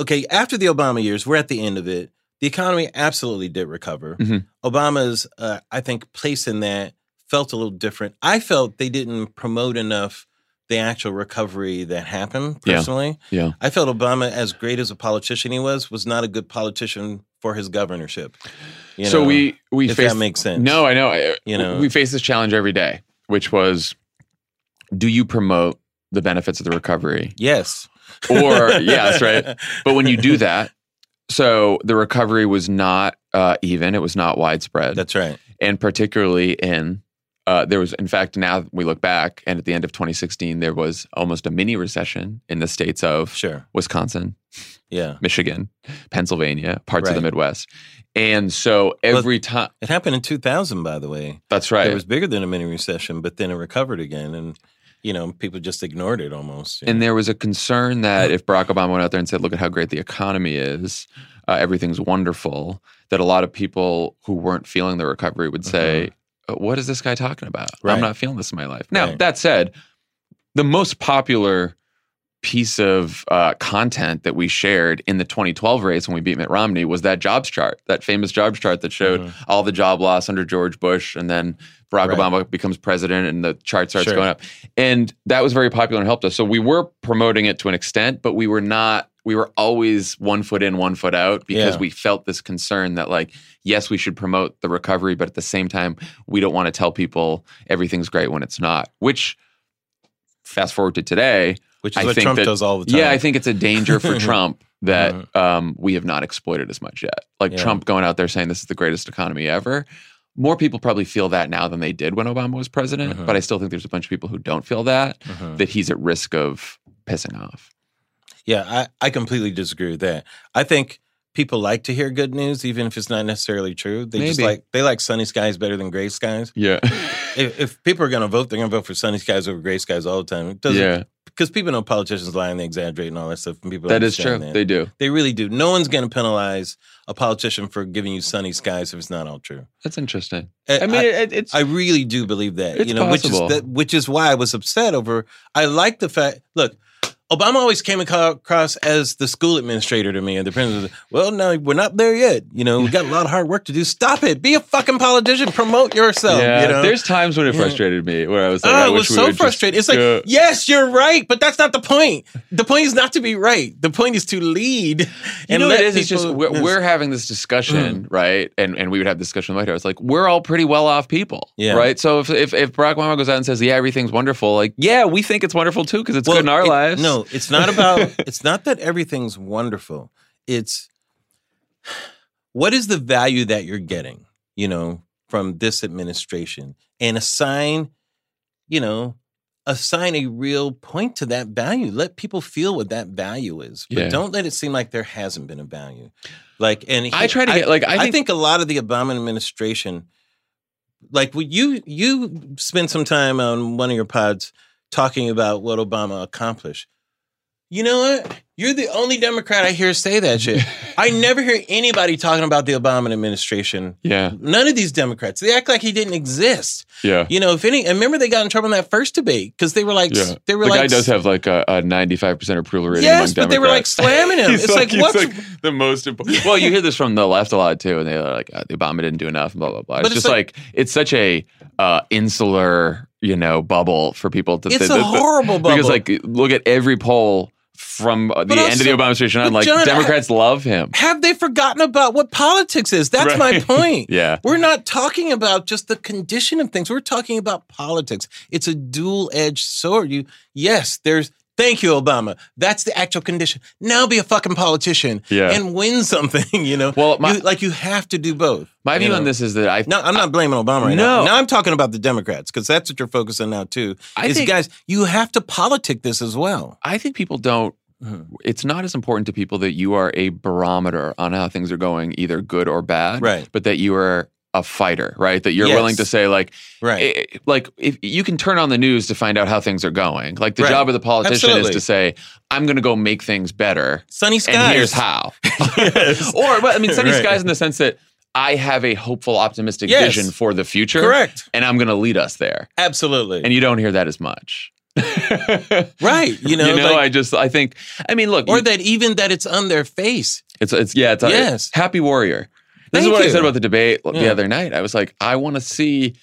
Okay, after the Obama years, we're at the end of it. The economy absolutely did recover. Mhm. Obama's, uh, I think, place in that felt a little different. I felt they didn't promote enough the actual recovery that happened. Personally, Yeah. I felt Obama, as great as a politician he was, was not a good politician for his governorship. You so know, we we if faced, that makes sense. No, I know. I- You know. we face this challenge every day, which was, do you promote the benefits of the recovery, Yes. or yes, right? But when you do that, so the recovery was not uh, even; it was not widespread, That's right. and particularly in uh, there was, in fact, now we look back, and at the end of 2016, there was almost a mini recession in the states of Sure. Wisconsin, Yeah. Michigan, Pennsylvania, parts of the Midwest. And so every time, It happened in 2000, by the way. that's right. It was bigger than a mini recession, but then it recovered again. And, you know, people just ignored it almost. And know. there was a concern that if Barack Obama went out there and said, "Look at how great the economy is, uh, everything's wonderful," that a lot of people who weren't feeling the recovery would say, "Uh, "What is this guy talking about? Right. I'm not feeling this in my life." Now Right. that said, the most popular piece of uh, content that we shared in the 2012 race when we beat Mitt Romney was that jobs chart, that famous jobs chart that showed Mhm. all the job loss under George Bush, and then Barack Right. Obama becomes president, and the chart starts Sure. going up. And that was very popular and helped us. So we were promoting it to an extent, but we were not. We were always one foot in, one foot out because Yeah. we felt this concern that, like, yes, we should promote the recovery, but at the same time, we don't want to tell people everything's great when it's not. Which, fast forward to today, Which is I what think Trump that- does all the time. yeah, I think it's a danger for Trump that Mhm. um, we have not exploited as much yet. Like Yeah. Trump going out there saying this is the greatest economy ever. More people probably feel that now than they did when Obama was president, Mhm. but I still think there's a bunch of people who don't feel that, Mhm. that he's at risk of pissing off. Yeah, I, I completely disagree with that. I think people like to hear good news, even if it's not necessarily true. They just like they like sunny skies better than gray skies. Yeah. If, if people are going to vote, they're going to vote for sunny skies over gray skies all the time. It doesn't yeah. because people know politicians lie and they exaggerate and all that stuff. And people That is true. understand They do. They really do. No one's going to penalize a politician for giving you sunny skies if it's not all true. That's interesting. I, I mean, it, it's. I really do believe that. It's you know, possible. which is that, which is why I was upset over. I like the fact. Look, Obama always came across as the school administrator to me, and the president. was, Well, no, we're not there yet. You know, we got a lot of hard work to do. Stop it. Be a fucking politician. Promote yourself. yeah, you know? there's times when it frustrated me where I was like, Oh, I was wish we so would just. It's like, go- yes, you're right, but that's not the point. The point is not to be right. The point is to lead. You and know what it is? It's just we're, we're having this discussion, mm. right? And and we would have this discussion later. It's like we're all pretty well off people, Yeah. right? So if, if if Barack Obama goes out and says, "Yeah, everything's wonderful," like, yeah, we think it's wonderful too because it's Well, good in our it- lives. No, it's not about. it's not that everything's wonderful. It's what is the value that you're getting, you know, from this administration, and assign, you know, assign a real point to that value. Let people feel what that value is, but Yeah. don't let it seem like there hasn't been a value. Like, and I try to get like I I think, think, a lot of the Obama administration, like when you you spend some time on one of your pods talking about what Obama accomplished. You know what? You're the only Democrat I hear say that shit. I never hear anybody talking about the Obama administration. yeah, None of these Democrats. They act like he didn't exist. yeah. You know, if any, and remember they got in trouble in that first debate because they were like, Yeah. they were the like, guy does have like a five percent approval rating. yes, but they were like slamming him. It's like, he's what's like the most important. Well, you hear this from the left a lot too, and they're like, uh, "Obama didn't do enough," and blah blah blah. But It's it's just like, it's such a uh, insular, you know, bubble for people to. it's say a that- horrible bubble. Because like, look at every poll from the But end of the Obama administration on. Like, Jon, I- Democrats love him. have they forgotten about what politics is? That's my point. Yeah, We're not talking about just the condition of things. We're talking about politics. It's a dual-edged sword. You yes, there's thank you, Obama. That's the actual condition. Now be a fucking politician Yeah. and win something, you know. Well, my- You- like you have to do both. my view know? on this is that I No, I'm not blaming Obama right No. now. Now I'm talking about the Democrats because that's what you're focusing on now too. I is think- guys, you have to politic this as well. I think people don't. Mhm. It's not as important to people that you are a barometer on how things are going, either good or bad. Right. But that you are a fighter, right? That you're Yes. willing to say, like, Right. eh, like if you can turn on the news to find out how things are going. Like the Right. job of the politician Absolutely. is to say, I'm going to go make things better, Sunny skies. and here's how. Or, but I mean, sunny Right. skies in the sense that I have a hopeful, optimistic Yes. vision for the future, Correct. and I'm going to lead us there. Absolutely. And you don't hear that as much. right. You know, you know, like- I just I think I mean, look, or you- that even that it's on their face. it's it's yeah, it's Yes. happy warrior. This is Thank what I said about the debate the other night. I was like, I want to see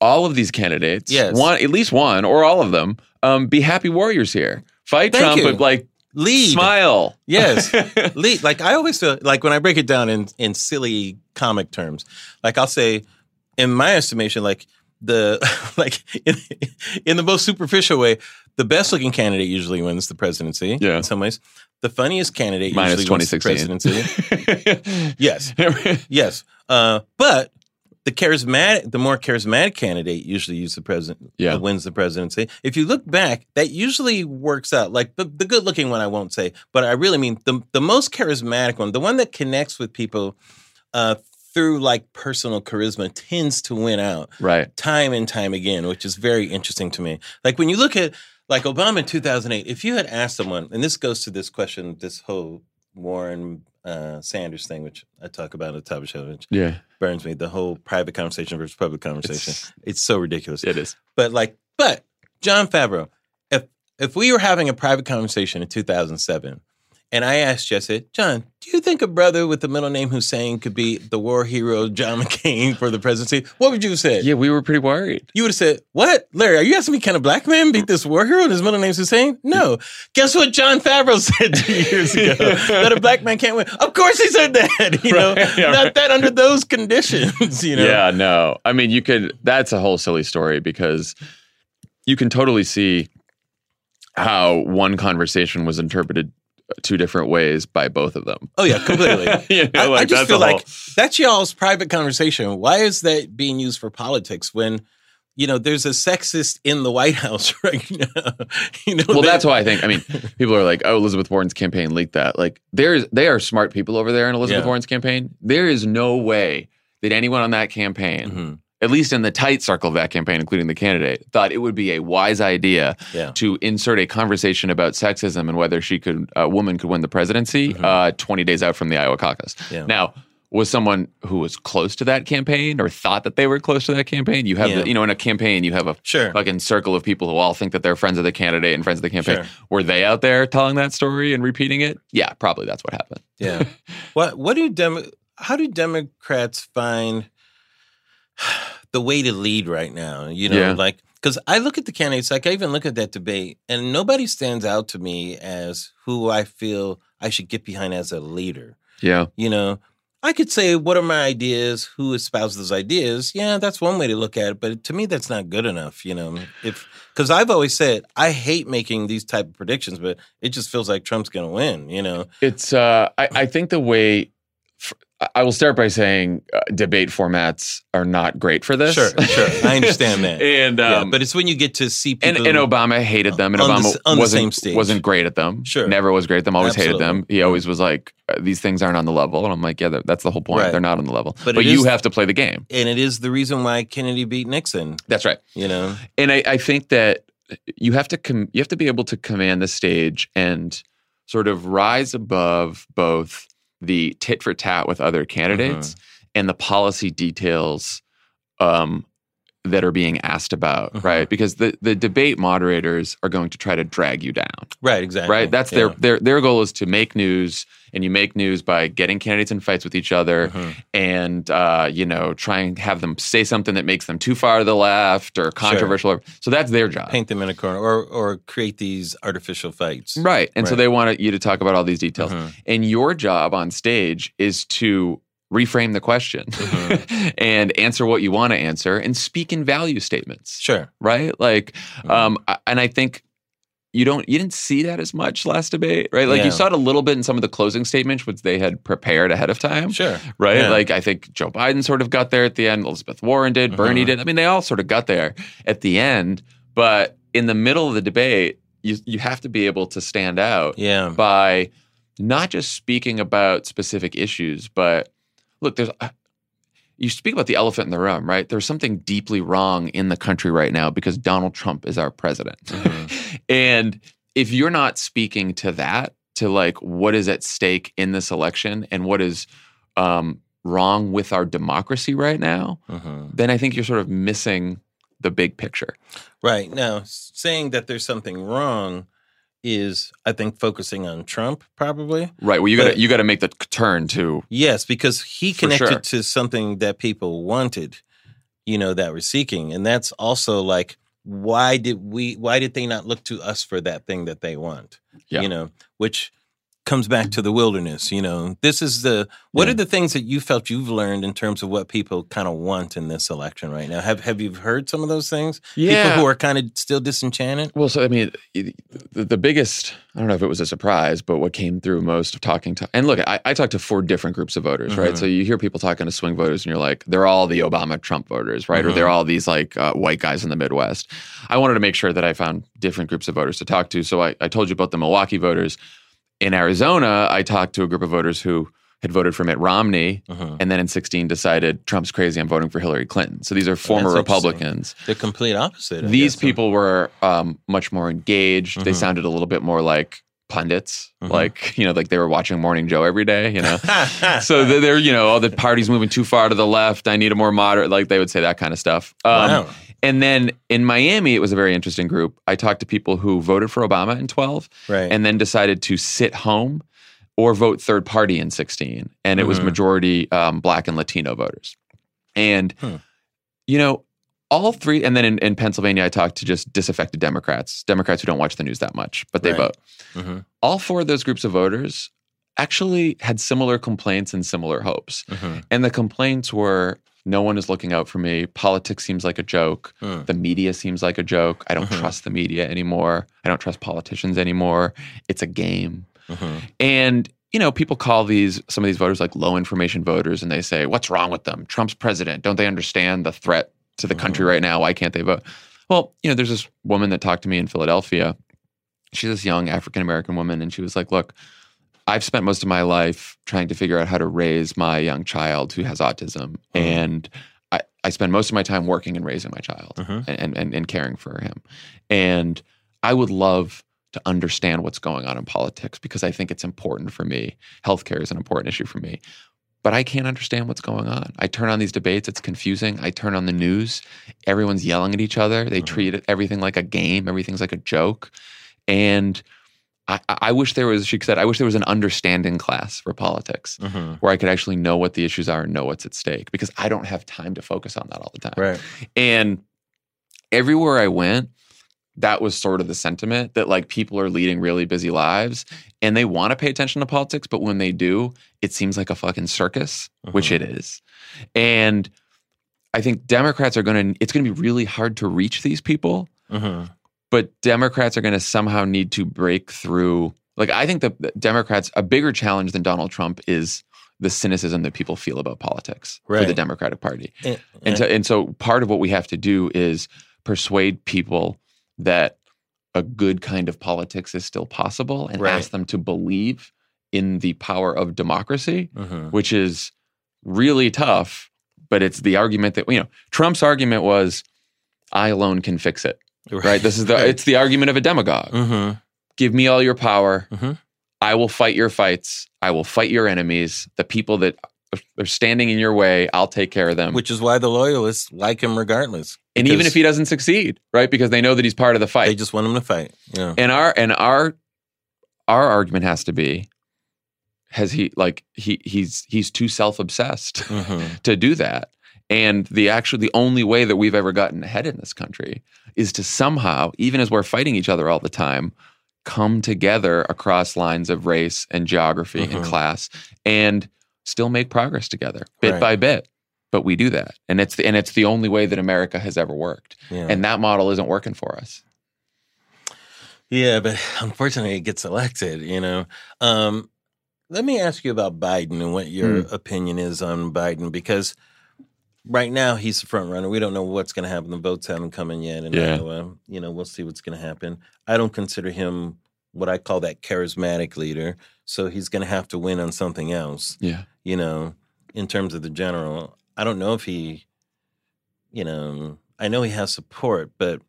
all of these candidates, Yes. one at least one or all of them, um, be happy warriors here. Fight Thank Trump, you. but like Lead. smile. Yes. Lead. Like I always feel like when I break it down in in silly comic terms, like I'll say, in my estimation, like the like in, in the most superficial way, the best looking candidate usually wins the presidency. Yeah. In some ways, the funniest candidate Minus usually wins the 2016. presidency. yes. Yes. Uh, but the charismatic, the more charismatic candidate usually use the president, Yeah. uh, wins the presidency. If you look back, that usually works out. Like the, the good looking one, I won't say, but I really mean the the most charismatic one, the one that connects with people uh, through like personal charisma, tends to win out Right. time and time again, which is very interesting to me. Like when you look at like Obama in 2008, if you had asked someone, and this goes to this question, this whole Warren uh, Sanders thing, which I talk about at the top of the show, which Yeah. burns me, the whole private conversation versus public conversation. It's, It's, so ridiculous. it is. But like, but Jon Favreau, if if we were having a private conversation in 2007, and I asked said, Jon, do you think a brother with the middle name Hussein could be the war hero John McCain for the presidency? What would you have said? Yeah, we were pretty worried. You would have said, What? Larry, are you asking me can a black man beat this war hero and his middle name's Hussein? No. Guess what Jon Favreau said two years ago? that a black man can't win. Of course he said that. You know, Right, yeah, not right. that under those conditions, you know. Yeah, no. I mean, you could. That's a whole silly story because you can totally see how one conversation was interpreted two different ways by both of them. Oh yeah, completely. You know, I, I just feel whole- like that's y'all's private conversation. Why is that being used for politics when you know there's a sexist in the White House right now? you know, well, they- that's why I think. I mean, people are like, "Oh, Elizabeth Warren's campaign leaked that." Like, there's they are smart people over there in Elizabeth Yeah. Warren's campaign. There is no way that anyone on that campaign, Mhm. At least in the tight circle of that campaign, including the candidate, thought it would be a wise idea Yeah. to insert a conversation about sexism and whether she could, a woman could win the presidency, Mhm. uh, 20 days out from the Iowa caucus. Yeah. Now, was someone who was close to that campaign or thought that they were close to that campaign? You have, Yeah. the, you know, in a campaign, you have a Sure. fucking circle of people who all think that they're friends of the candidate and friends of the campaign. Sure. Were they out there telling that story and repeating it? Yeah, probably that's what happened. Yeah. what what do Dem- how do Democrats find the way to lead right now? You know, Yeah. like because I look at the candidates, like I even look at that debate, and nobody stands out to me as who I feel I should get behind as a leader. Yeah. You know, I could say, what are my ideas? Who espouses those ideas? Yeah, that's one way to look at it. But to me, that's not good enough. You know, if because I've always said I hate making these type of predictions, but it just feels like Trump's going to win. You know, It's, uh, I, I think the way, I will start by saying uh, debate formats are not great for this. Sure, sure. I understand that. and, yeah, um, but it's when you get to see people. and Obama hated them, and the Obama the wasn't wasn't great at them. Sure. never was great at them. Always hated them. He always was like, uh, "These things aren't on the level," and I'm like, "Yeah, that's the whole point. Right. They're not on the level. But But, you is- have to play the game. and it is the reason why Kennedy beat Nixon. That's right. You know, And I, I think that you have to com- you have to be able to command the stage and sort of rise above both the tit for tat with other candidates and the policy details um, that are being asked about, Mhm. right? Because the the debate moderators are going to try to drag you down, right? Exactly. right? That's Yeah. their their their goal is to make news, and you make news by getting candidates in fights with each other, Mhm. and uh, you know try and have them say something that makes them too far to the left or controversial. So that's their job. paint them in a corner or or create these artificial fights. Right. And so they want you to talk about all these details. Mhm. And your job on stage is to reframe the question Mhm. and answer what you want to answer and speak in value statements. Sure. Right? Like Mhm. um and I think you don't you didn't see that as much last debate, right? Like Yeah. you saw it a little bit in some of the closing statements which they had prepared ahead of time. Sure. Right? Yeah. Like I think Joe Biden sort of got there at the end, Elizabeth Warren did, Bernie Mhm. did. I mean, they all sort of got there at the end, but in the middle of the debate, you you have to be able to stand out Yeah. by not just speaking about specific issues, but look, there's uh, you speak about the elephant in the room, right? There's something deeply wrong in the country right now because Donald Trump is our president. Mhm. and if you're not speaking to that, to like what is at stake in this election and what is um, wrong with our democracy right now, Mhm. then I think you're sort of missing the big picture. Right now, saying that there's something wrong is, I think, focusing on Trump. Probably Right. Well, you got to you got to make the turn to yes, because he connected sure. to something that people wanted. You know that we're seeking, and that's also like why did we? Why did they not look to us for that thing that they want? Yeah. You know, which comes back to the wilderness. You know, this is the what Yeah. are the things that you felt you've learned in terms of what people kind of want in this election right now? Have Have you heard some of those things? yeah. people who are kind of still disenchanted. Well, so I mean, the, the biggest, I don't know if it was a surprise, but what came through most of talking to, and look, I, I talked to four different groups of voters, right? Mhm. So you hear people talking to swing voters and you're like, they're all the Obama Trump voters, right? Or Mhm. they're all these like uh, white guys in the Midwest. I wanted to make sure that I found different groups of voters to talk to. So I, I told you about the Milwaukee voters. In Arizona, I talked to a group of voters who had voted for Mitt Romney Mhm. and then in 16 decided Trump's crazy, I'm voting for Hillary Clinton. So these are former. Republicans The complete opposite. I these guess. people were um, much more engaged. They Mhm. sounded a little bit more like pundits, Mhm. like you know, like they were watching Morning Joe every day. You know, so they're, you know, oh, the party's moving too far to the left. I need a more moderate. Like they would say that kind of stuff. Um, wow. And then in Miami, it was a very interesting group. I talked to people who voted for Obama in 12 Right. and then decided to sit home or vote third party in 16. And it was Mhm. majority um, black and Latino voters. And, Hmm. you know, all three, and then in, in Pennsylvania, I talked to just disaffected Democrats, Democrats who don't watch the news that much, but they Right. vote. Mhm. All four of those groups of voters actually had similar complaints and similar hopes. Mhm. And the complaints were no one is looking out for me. Politics seems like a joke. Hmm. The media seems like a joke. I don't Mhm. trust the media anymore. I don't trust politicians anymore. It's a game. Mhm. And you know, people call these some of these voters like low information voters, and they say, "What's wrong with them? Trump's president. Don't they understand the threat to the country Mhm. right now? Why can't they vote?" Well, you know, there's this woman that talked to me in Philadelphia. She's this young African American woman, and she was like, "Look, I've spent most of my life trying to figure out how to raise my young child who has autism, Mhm. and I, I spend most of my time working and raising my child Mhm. and, and and caring for him. And I would love to understand what's going on in politics because I think it's important for me. Healthcare is an important issue for me. But I can't understand what's going on. I turn on these debates, it's confusing. I turn on the news, everyone's yelling at each other. They Mhm. treat everything like a game, everything's like a joke. And I, I wish there was, she said, I wish there was an understanding class for politics Mhm. where I could actually know what the issues are and know what's at stake because I don't have time to focus on that all the time. Right. And everywhere I went, that was sort of the sentiment that like people are leading really busy lives and they want to pay attention to politics, but when they do, it seems like a fucking circus, which Mhm. it is. And I think Democrats are going to, it's going to be really hard to reach these people, Mhm. But Democrats are going to somehow need to break through. Like, I think that that Democrats, a bigger challenge than Donald Trump is the cynicism that people feel about politics for the Democratic Party. And, And, so, and so part of what we have to do is persuade people that a good kind of politics is still possible and Right. ask them to believe in the power of democracy, Mhm. which is really tough. But it's the argument that, you know, Trump's argument was, I alone can fix it, right? This is the, Right. it's the argument of a demagogue. Mhm. Give me all your power. Mhm. I will fight your fights. I will fight your enemies. The people that are standing in your way, I'll take care of them. Which is why the loyalists like him regardless. and even if he doesn't succeed, right? Because they know that he's part of the fight. they just want him to fight. Yeah. and our and our our argument has to be has he like he he's he's too self-obsessed Mhm. to do that. And the actually the only way that we've ever gotten ahead in this country is to somehow, even as we're fighting each other all the time, come together across lines of race and geography and Mhm. class and still make progress together bit Right. by bit. But we do that. And it's the, and it's the only way that America has ever worked. Yeah. And that model isn't working for us. Yeah, but unfortunately, it gets elected. You know. Um, let me ask you about Biden and what your Hmm. opinion is on Biden because right now he's the front runner. We don't know what's going to happen. The votes haven't come in yet in Yeah. Iowa. You know, we'll see what's going to happen. I don't consider him what I call that charismatic leader. So he's going to have to win on something else. Yeah. You know, in terms of the general, I don't know if he, you know, I know he has support, but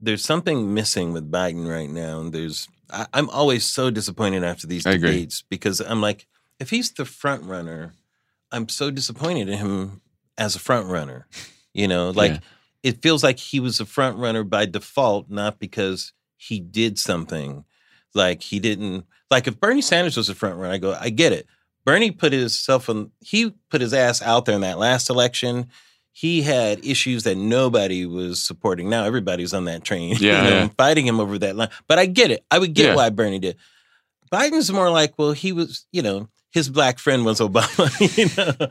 there's something missing with Biden right now. And there's, I, I'm always so disappointed after these I agree. debates because I'm like, if he's the front runner, I'm so disappointed in him as a front runner. You know, like Yeah. it feels like he was a front runner by default, not because he did something. Like he didn't like if Bernie Sanders was a front runner, I go, I get it. Bernie put himself on he put his ass out there in that last election. He had issues that nobody was supporting. Now everybody's on that train, Yeah, you know, yeah. fighting him over that line. But I get it. I would get Yeah. why Bernie did. Biden's more like, well, he was, you know, his black friend was Obama, you know.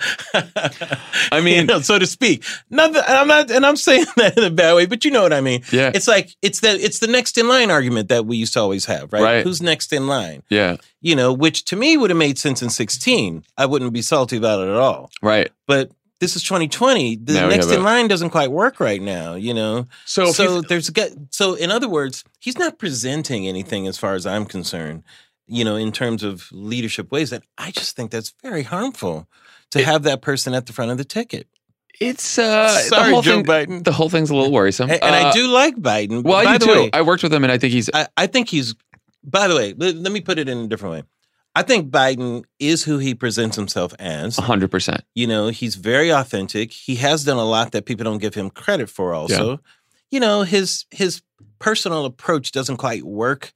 I mean, you know, so to speak. Not that, I'm not, and I'm saying that in a bad way, but you know what I mean. Yeah. It's like it's the it's the next in line argument that we used to always have, right? Right. Who's next in line? yeah, You know, which to me would have made sense in 16. I wouldn't be salty about it at all. right. But this is 2020. The Now next in line doesn't quite work right now. You know. So, so there's a. So in other words, he's not presenting anything as far as I'm concerned. You know, in terms of leadership ways, that I just think that's very harmful to have that person at the front of the ticket. it's uh, Sorry, the whole Joe thing, Biden. The whole thing's a little worrisome, And, and I Uh, do like Biden. Well, By I the do too. way, I worked with him, and I think he's I, I think he's. By the way, let, let me put it in a different way. I think Biden is who he presents himself as. hundred percent. You know, he's very authentic. He has done a lot that people don't give him credit for. Also, you know, his his personal approach doesn't quite work.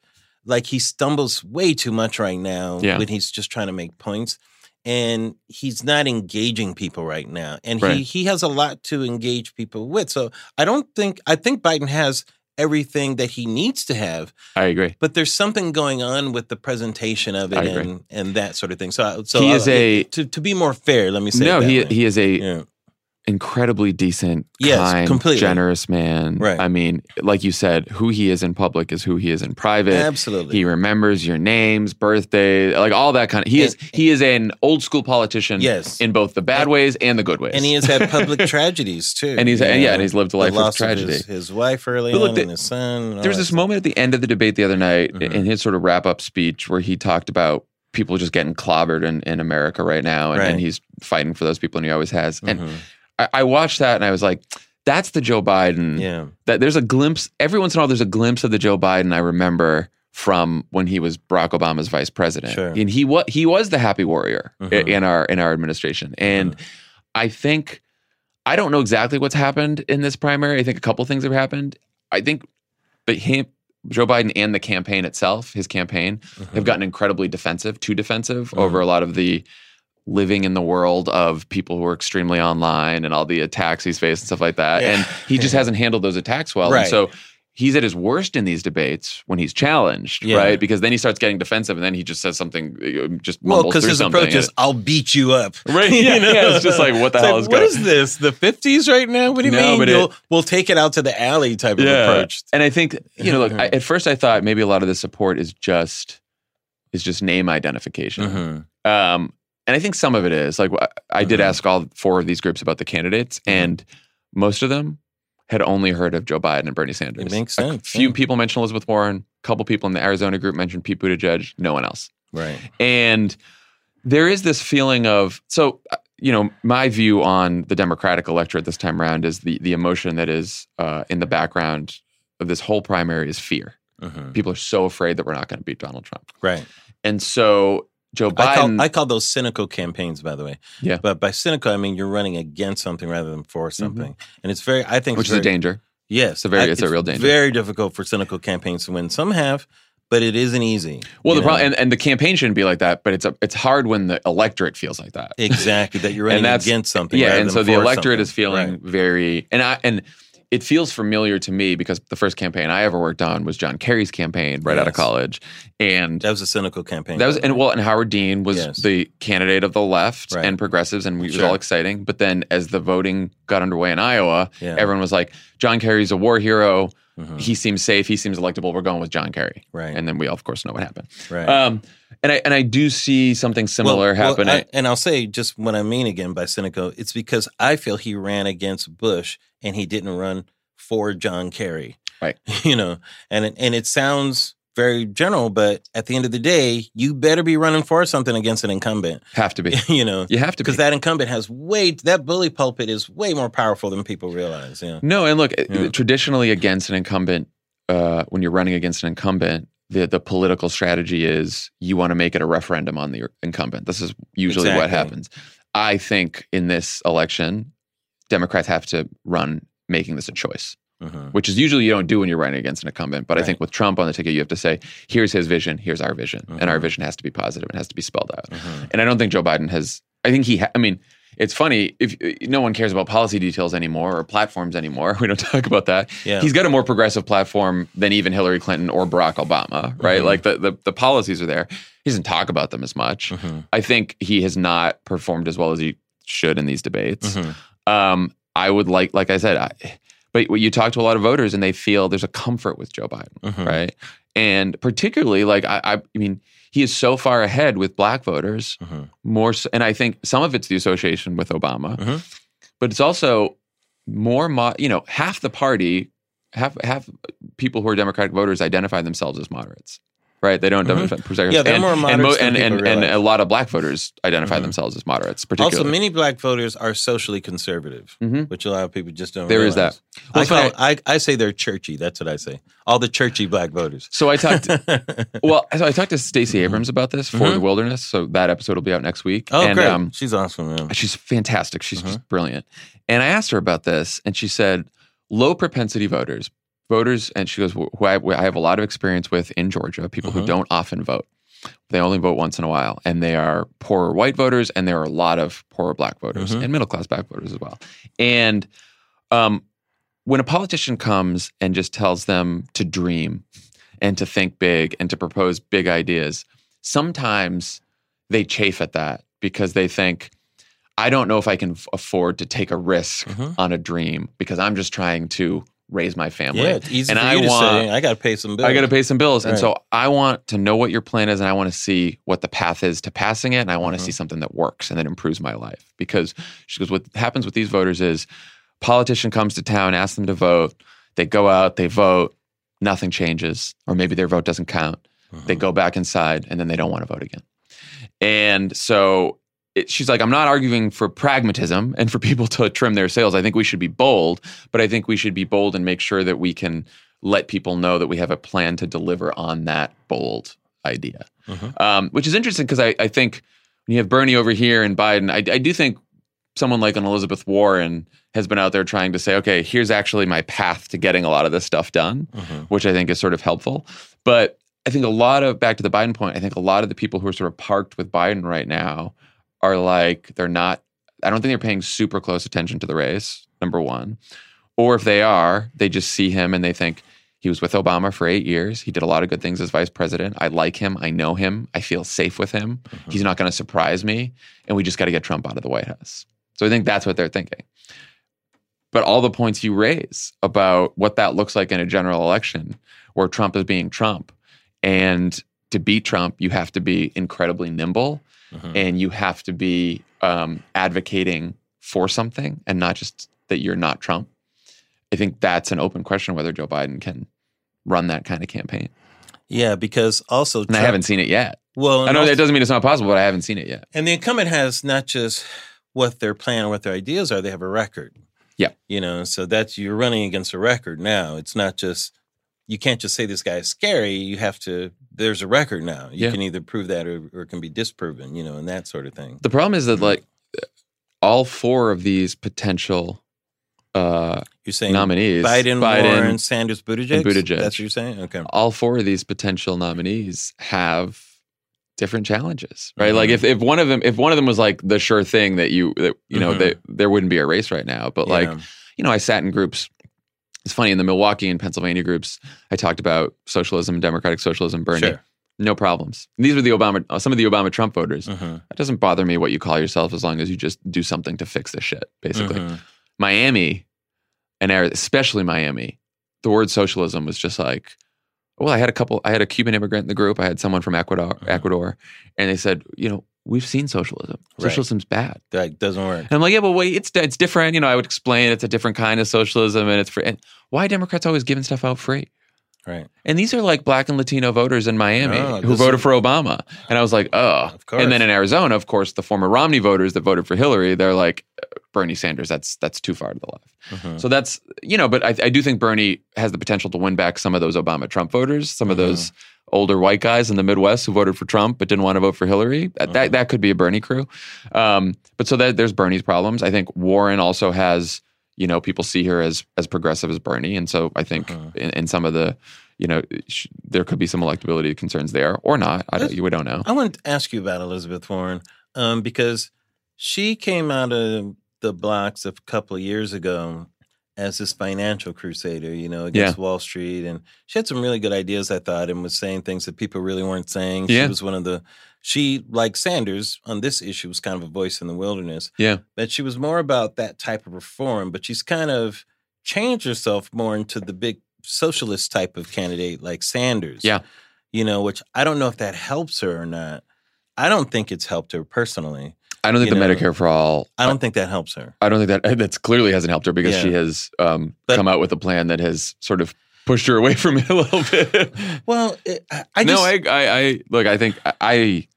Like he stumbles way too much right now Yeah. when he's just trying to make points, and he's not engaging people right now. And Right. he he has a lot to engage people with. So I don't think I think Biden has everything that he needs to have I agree. but there's something going on with the presentation of it and, and that sort of thing. So, so He I'll- is a- to to be more fair. Let me say No, he way. he is a yeah. Incredibly decent, Yes, kind, completely. generous man. Right. I mean, like you said, who he is in public is who he is in private. absolutely. He remembers your names, birthday, like all that kind of. He is he is an old school politician. Yes. in both the bad And- ways and the good ways. and he has had public tragedies too. And he's- and yeah, and he's lived a life of tragedy. his, his wife early But look, on the- and his son. and There was this stuff. moment at the end of the debate the other night Mhm. in his sort of wrap up speech where he talked about people just getting clobbered in, in America right now, and, and he's fighting for those people, and he always has. And Mhm. I, I watched that, and I was like, "That's the Joe Biden." yeah, That there's a glimpse every once in a while. There's a glimpse of the Joe Biden I remember from when he was Barack Obama's vice president, Sure. and he was he was the happy warrior Mhm. in our in our administration, and I think I don't know exactly what's happened in this primary. I think a couple things have happened. I think, but him, Joe Biden, and the campaign itself, his campaign, Mm-hmm. have gotten incredibly defensive, too defensive over a lot of the living in the world of people who are extremely online and all the attacks he's faced and stuff like that. Yeah. And he just hasn't handled those attacks well. Right. And so he's at his worst in these debates when he's challenged, Yeah. right? Because then he starts getting defensive and then he just says something, uh, just Well, because his something. approach is, "I'll beat you up." Right, You yeah, know? yeah, it's just like, what the It's hell like, is What going- is this? The fifties right now? What do you No, mean? but it- we'll take it out to the alley type of approach. And I think you know, look. I, at first, I thought maybe a lot of the support is just is just name identification. Mhm. Um, and I think some of it is like I did Mhm. ask all four of these groups about the candidates, Mm-hmm. and most of them had only heard of Joe Biden and Bernie Sanders. It makes A few yeah. people mentioned Elizabeth Warren. A couple people in the Arizona group mentioned Pete Buttigieg. No one else. Right. And there is this feeling of so uh, you know my view on the Democratic electorate this time around is the the emotion that is uh, in the background of this whole primary is fear. Mhm. People are so afraid that we're not going to beat Donald Trump, Right. and so Joe I Biden. call, I call those cynical campaigns, by the way. Yeah. Mm-hmm. But by cynical, I mean you're running against something rather than for something, and it's very. I think which it's is a danger. Yes, It's a very- I- it's a real danger. Very difficult for cynical campaigns to win. Some have, but it isn't easy. Well, the problem, and, and the campaign shouldn't be like that, but it's a, it's hard when the electorate feels like that. exactly that you're running against something. Yeah, and so the electorate something. is feeling Right. very, and I and it feels familiar to me because the first campaign I ever worked on was John Kerry's campaign right out of college, and That was a cynical campaign. that was and well, and Howard Dean was Yes. the candidate of the left Right. and progressives, and it was all exciting. But then as the voting got underway in Iowa, Yeah. everyone was like, "John Kerry's a war hero. Mhm. He seems safe. He seems electable. We're going with John Kerry." Right. And then we, all, of course, know what happened. right. Um, and I and I do see something similar Well- well, happening. I- and I'll say just what I mean again by cynical. It's because I feel he ran against Bush and he didn't run for John Kerry. Right. You know, and it, and it sounds very general, but at the end of the day, you better be running for something against an incumbent. have to be. you know, You have to because that incumbent has way that bully pulpit is way more powerful than people realize. Yeah. No, and look, Yeah. traditionally against an incumbent, uh, when you're running against an incumbent, the the political strategy is you want to make it a referendum on the incumbent. This is usually what happens. I think in this election, Democrats have to run making this a choice, Mhm. which is usually you don't do when you're running against an incumbent. But I think with Trump on the ticket, you have to say, here's his vision, here's our vision, and our Mhm. vision has to be and has to be spelled out. Mhm. And I don't think Joe Biden has. I think he. Ha- I mean, it's funny if no one cares about policy details anymore or platforms anymore. We don't talk about that. Yeah. He's got a more progressive platform than even Hillary Clinton or Barack Obama, right? Mhm. Like the, the the policies are there. He doesn't talk about them as much. Mhm. I think he has not performed as well as he should in these debates. Mhm. Um, I would like, like I said, I, but you talk to a lot of voters and they feel there's a comfort with Joe Biden, Mhm. right? And particularly, like I, I, I mean, he is so far ahead with black voters, Mhm. more, so, and I think some of it's the association with Obama, Mhm. but it's also more, mo- you know, half the party, half half people who are Democratic voters identify themselves as moderates. Right, they don't Mhm. identify. Yeah, they're and, more and, moderates than and, and, and a lot of black voters identify Mhm. themselves as moderates. Particularly, Also, many black voters are socially conservative, Mhm. which a lot of people just don't. There is realize. that. Well, I, call, I I say they're churchy. That's what I say. All the churchy black voters. So I talked. well, so I talked to Stacey Abrams about this for Mhm. the Wilderness. So that episode will be out next week. oh, and, great! Um, She's awesome. Man. she's fantastic. She's Mm-hmm. just brilliant. And I asked her about this, and she said, low propensity voters, voters, and she goes, who I, I have a lot of experience with in Georgia, people Mhm. who don't often vote. They only vote once in a while, and they are poorer white voters, and there are a lot of poorer black voters Mhm. and middle class black voters as well. And um, when a politician comes and just tells them to dream and to think big and to propose big ideas, sometimes they chafe at that because they think, I don't know if I can afford to take a risk Mhm. on a dream because I'm just trying to raise my family. Yeah, it's easy And I want- say. I got to pay some bills. I got to pay some bills. And so I want to know what your plan is and I want to see what the path is to passing it. And I want to see something that works and that improves my life. Because she goes, what happens with these voters is politician comes to town, asks them to vote. They go out, they vote, nothing changes. Or maybe their vote doesn't count. Mhm. They go back inside and then they don't want to vote again. And so it, she's like, I'm not arguing for pragmatism and for people to trim their sails. I think we should be bold, but I think we should be bold and make sure that we can let people know that we have a plan to deliver on that bold idea. Mhm. Um, which is interesting because I, I think when you have Bernie over here and Biden, I, I do think someone like an Elizabeth Warren has been out there trying to say, okay, here's actually my path to getting a lot of this stuff done Mhm. which I think is sort of helpful. But I think a lot of back to the Biden point, I think a lot of the people who are sort of parked with Biden right now are like they're not I don't think they're paying super close attention to the race, number 1. Or if they are, they just see him and they think he was with Obama for 8 years. He did a lot of good things as vice president. I like him. I know him. I feel safe with him. Mm-hmm. He's not going to surprise me and we just got to get Trump out of the White House. So I think that's what they're thinking. But all the points you raise about what that looks like in a general election where Trump is being Trump and to beat Trump, you have to be incredibly nimble Mhm. and you have to be um, advocating for something and not just that you're not Trump. I think that's an open question whether Joe Biden can run that kind of campaign. Yeah, because also And I haven't seen it yet. Well, I know also- that doesn't mean it's not possible, but I haven't seen it yet. And the incumbent has not just what their plan, or what their ideas are, they have a record. Yeah. You know, so that's you're running against a record now. It's not just you can't just say this guy is scary. You have to there's a record now. You Yeah. can either prove that or, or it can be disproven, you know, and that sort of thing. The problem is that Mm-hmm. like all four of these potential uh, You're saying nominees, Biden, Warren, Sanders, Buttigieg? Buttigieg. That's what you're saying? Okay. all four of these potential nominees have different challenges, right? Mhm. Like if, if one of them if one of them was like the sure thing that you that you know Mhm. that there wouldn't be a race right now, but like you know I sat in groups. It's funny in the Milwaukee and Pennsylvania groups. I talked about socialism, democratic socialism, Bernie. Sure. No problems. And these were the Obama, uh, some of the Obama Trump voters. Mhm. It doesn't bother me what you call yourself as long as you just do something to fix this shit. Basically, Mhm. Miami and especially Miami, the word socialism was just like, well, I had a couple, I had a Cuban immigrant in the group, I had someone from Ecuador, Mhm. Ecuador, and they said, you know, we've seen socialism. Right. Socialism's bad. That doesn't work. And I'm like, yeah, but wait, it's it's different. You know, I would explain it's a different kind of socialism, and it's free. And why Democrats always giving stuff out free? Right. And these are like black and Latino voters in Miami Oh, who voted is- for Obama. And I was like, oh. Of course. And then in Arizona, of course, the former Romney voters that voted for Hillary, they're like, Bernie Sanders, that's that's too far to the left. Mhm. So that's, you know, but I, I do think Bernie has the potential to win back some of those Obama Trump voters, some of Mhm. those older white guys in the Midwest who voted for Trump but didn't want to vote for Hillary. That, that, that could be a Bernie crew. Um, but so that, there's Bernie's problems. I think Warren also has, you know, people see her as as progressive as Bernie. And so I think Mhm. in, in some of the, you know, sh- there could be some electability concerns there or not. I don't, we don't know. I want to ask you about Elizabeth Warren um, because she came out of the blocks a couple of years ago as this financial crusader, you know, against Wall Street. And she had some really good ideas, I thought, and was saying things that people really weren't saying. Yeah. She was one of the, she, like Sanders on this issue, was kind of a voice in the wilderness. Yeah. But she was more about that type of reform, but she's kind of changed herself more into the big socialist type of candidate like Sanders. Yeah. You know, which I don't know if that helps her or not. I don't think it's helped her personally. I don't think the know, Medicare for all. I don't think that helps her. I don't think that that's clearly hasn't helped her because Yeah. she has um, But- come out with a plan that has sort of pushed her away from it a little bit. Well, it, I, I no, I, I, I look. I think I, I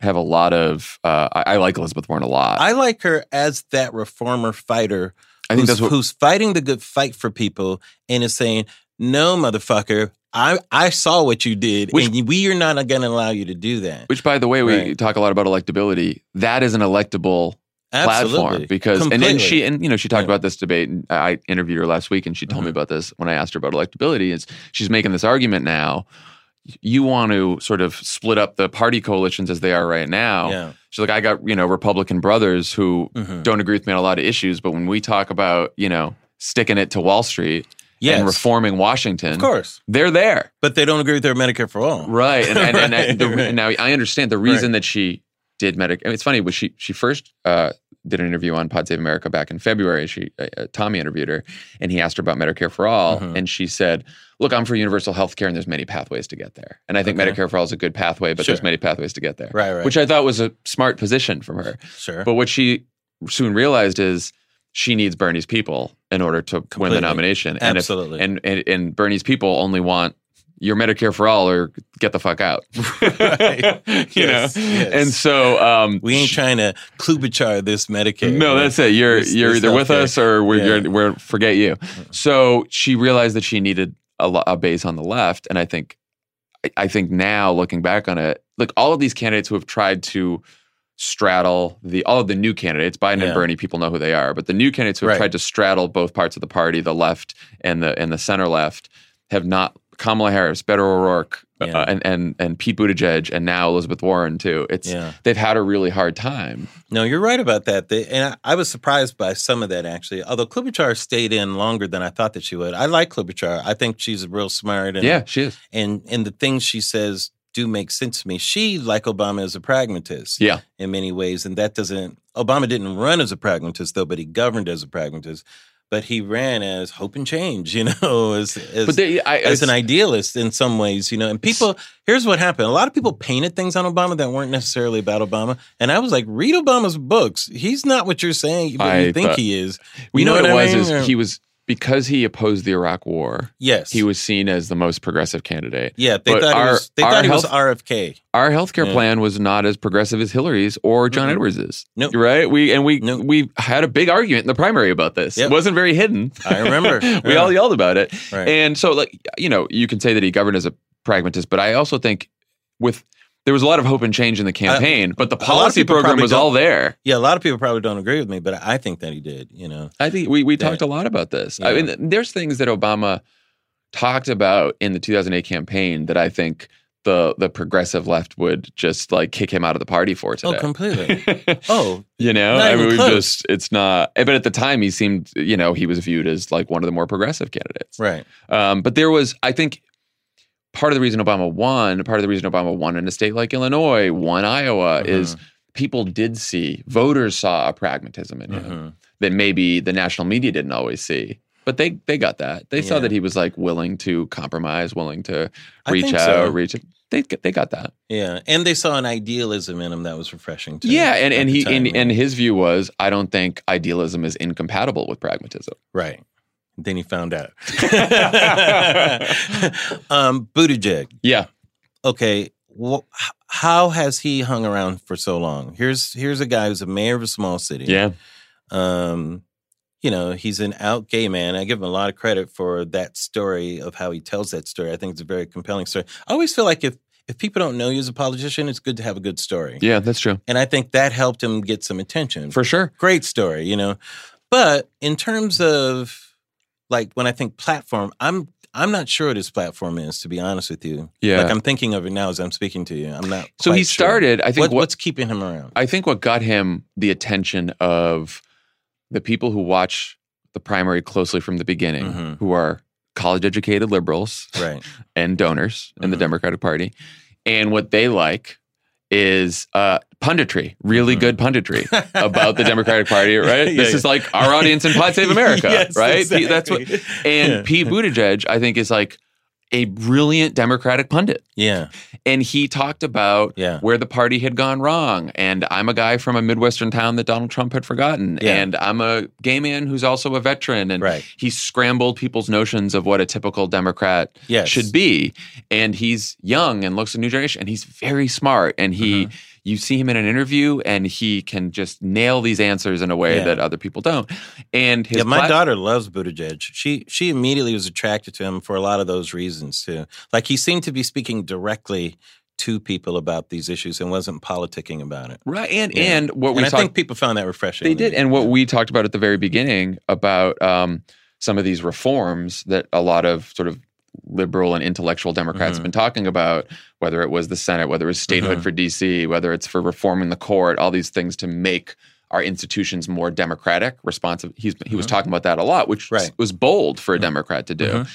have a lot of. Uh, I, I like Elizabeth Warren a lot. I like her as that reformer fighter I think that's what. who's fighting the good fight for people and is saying, "No, motherfucker, I I saw what you did, Which- and we are not going to allow you to do that." Which, by the way, we Right. talk a lot about electability. That is an electable platform because and, Completely. and she and you know she talked Yeah. about this debate and I interviewed her last week and she told me Mhm. about this when I asked her about electability is she's making this argument now you want to sort of split up the party coalitions as they are right now yeah, she's like I got you know Republican brothers who Mhm. don't agree with me on a lot of issues but when we talk about you know sticking it to Wall Street yes, and reforming Washington of course, they're there but they don't agree with their Medicare for all. Right, and and, and, Right, the, right. now I understand the reason that she did Medicare. Mean, it's funny, but she she first uh, did an interview on Pod Save America back in February. She uh, uh, Tommy interviewed her, and he asked her about Medicare for all, Mhm. and she said, "Look, I'm for universal health care, and there's many pathways to get there. And I think Okay. Medicare for all is a good pathway, but there's many pathways to get there." Right, right. Which I thought was a smart position from her. sure. But what she soon realized is she needs Bernie's people in order to win the nomination. And if Absolutely. and, and and Bernie's people only want your Medicare for all or get the fuck out. Right. you Yes, know? yes. And so um we ain't trying to Klobuchar this Medicare. no, that's it. You're you're either with us or we're, Yeah. we're forget you. So she realized that she needed a, a base on the left, and I think I- I think now looking back on it, like all of these candidates who have tried to straddle the all of the new candidates, Biden Yeah. and Bernie, people know who they are, but the new candidates who have Right. tried to straddle both parts of the party, the left and the and the center left, have not. Kamala Harris, Beto O'Rourke, Yeah. uh, and and and Pete Buttigieg, and now Elizabeth Warren too. It's Yeah. they've had a really hard time. No, you're right about that. They, and I, I was surprised by some of that actually. Although Klobuchar stayed in longer than I thought that she would. I like Klobuchar. I think she's real smart. And, yeah, she is. And and the things she says do make sense to me. She, like Obama, is a pragmatist. Yeah. In many ways, and that doesn't. Obama didn't run as a pragmatist though, but he governed as a pragmatist. But he ran as hope and change. You know, as as, But they, I, as an idealist in some ways, you know. And people, here's what happened: a lot of people painted things on Obama that weren't necessarily about Obama. And I was like, read Obama's books. He's not what you're saying, what I you think thought- he is. we You know, know what, it was mean? is he was because he opposed the Iraq War. Yes, He was seen as the most progressive candidate. Yeah, they But thought our- he was. They thought he was RFK. Our healthcare Yeah. plan was not as progressive as Hillary's or John Mhm. Edwards's. Nope. Right? We and we Nope. we had a big argument in the primary about this. Yep. It wasn't very hidden. I remember. we Yeah. all yelled about it. Right. And so like you know, you can say that he governed as a pragmatist, but I also think with there was a lot of hope and change in the campaign, but the policy program was all there. yeah, a lot of people probably don't agree with me, but I think that he did. You know, I think we we Yeah. talked a lot about this. I mean, there's things that Obama talked about in the 2008 campaign that I think the the progressive left would just like kick him out of the party for today. oh, completely. oh, you know, I mean, we just it's not. But at the time, he seemed, you know, he was viewed as like one of the more progressive candidates. right. Um, but there was, I think, part of the reason Obama won, part of the reason Obama won in a state like Illinois, won Iowa, is Mhm. people did see, voters saw a pragmatism in him Mhm. that maybe the national media didn't always see. But they they got that. They saw that he was like willing to compromise, willing to reach out, so. reach. They they got that. Yeah, and they saw an idealism in him that was refreshing too. Yeah, and and he time, and, yeah. and his view was, I don't think idealism is incompatible with pragmatism. right. Then he found out. um, Buttigieg. Yeah, okay, wh- how has he hung around for so long? Here's here's a guy who's a mayor of a small city. yeah, Um, you know, he's an out gay man. I give him a lot of credit for that story of how he tells that story. I think it's a very compelling story. I always feel like if if people don't know you as a politician, it's good to have a good story. yeah. That's true And I think that helped him get some attention. for sure. Great story, you know. But in terms of like when I think platform, I'm I'm not sure what his platform is, to be honest with you. Yeah. Like I'm thinking of it now as I'm speaking to you. I'm not. So he sure. started. I think What, what, what's keeping him around? I think what got him the attention of the people who watch the primary closely from the beginning, Mhm. who are college educated liberals right. and donors in the Mhm. Democratic Party, and what they like is uh, punditry, really Mhm. good punditry about the Democratic Party, right? Yeah, this yeah. is like our audience in Pod Save America, Yes, right? Pete- That's what. And Yeah. Pete Buttigieg, I think, is like a brilliant Democratic pundit. Yeah. And he talked about Yeah. where the party had gone wrong. And I'm a guy from a Midwestern town that Donald Trump had forgotten. Yeah. And I'm a gay man who's also a veteran. And Right. he scrambled people's notions of what a typical Democrat Yes. should be. And he's young and looks a new generation. And he's very smart. And he, Mm-hmm. You see him in an interview and he can just nail these answers in a way Yeah. that other people don't. And his yeah, my plat- daughter loves Buttigieg. She she immediately was attracted to him for a lot of those reasons too. Like he seemed to be speaking directly to people about these issues and wasn't politicking about it. Right. And, Yeah. and what we and I think people found that refreshing. They did. And what we talked about at the very beginning about um, some of these reforms that a lot of sort of liberal and intellectual Democrats have Mhm. been talking about, whether it was the Senate, whether it was statehood Mhm. for DC, whether it's for reforming the court, all these things to make our institutions more democratic, responsive. He's, he was Mhm. talking about that a lot, which Right. was bold for a Mhm. Democrat to do. Mhm.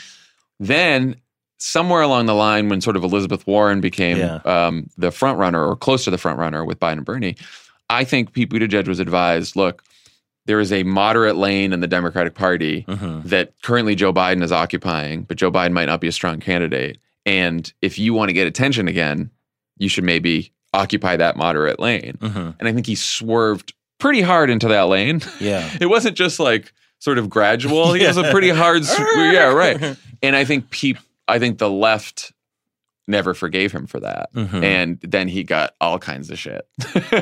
Then somewhere along the line, when sort of Elizabeth Warren became Yeah. um, the front runner or close to the front runner with Biden and Bernie, I think Pete Buttigieg was advised, look, there is a moderate lane in the Democratic Party Mhm. that currently Joe Biden is occupying, but Joe Biden might not be a strong candidate. And if you want to get attention again, you should maybe occupy that moderate lane. Mhm. And I think he swerved pretty hard into that lane. Yeah. It wasn't just like sort of gradual. He was a pretty hard, yeah, right. And I think Pete, I think the left never forgave him for that. Mhm. And then he got all kinds of shit.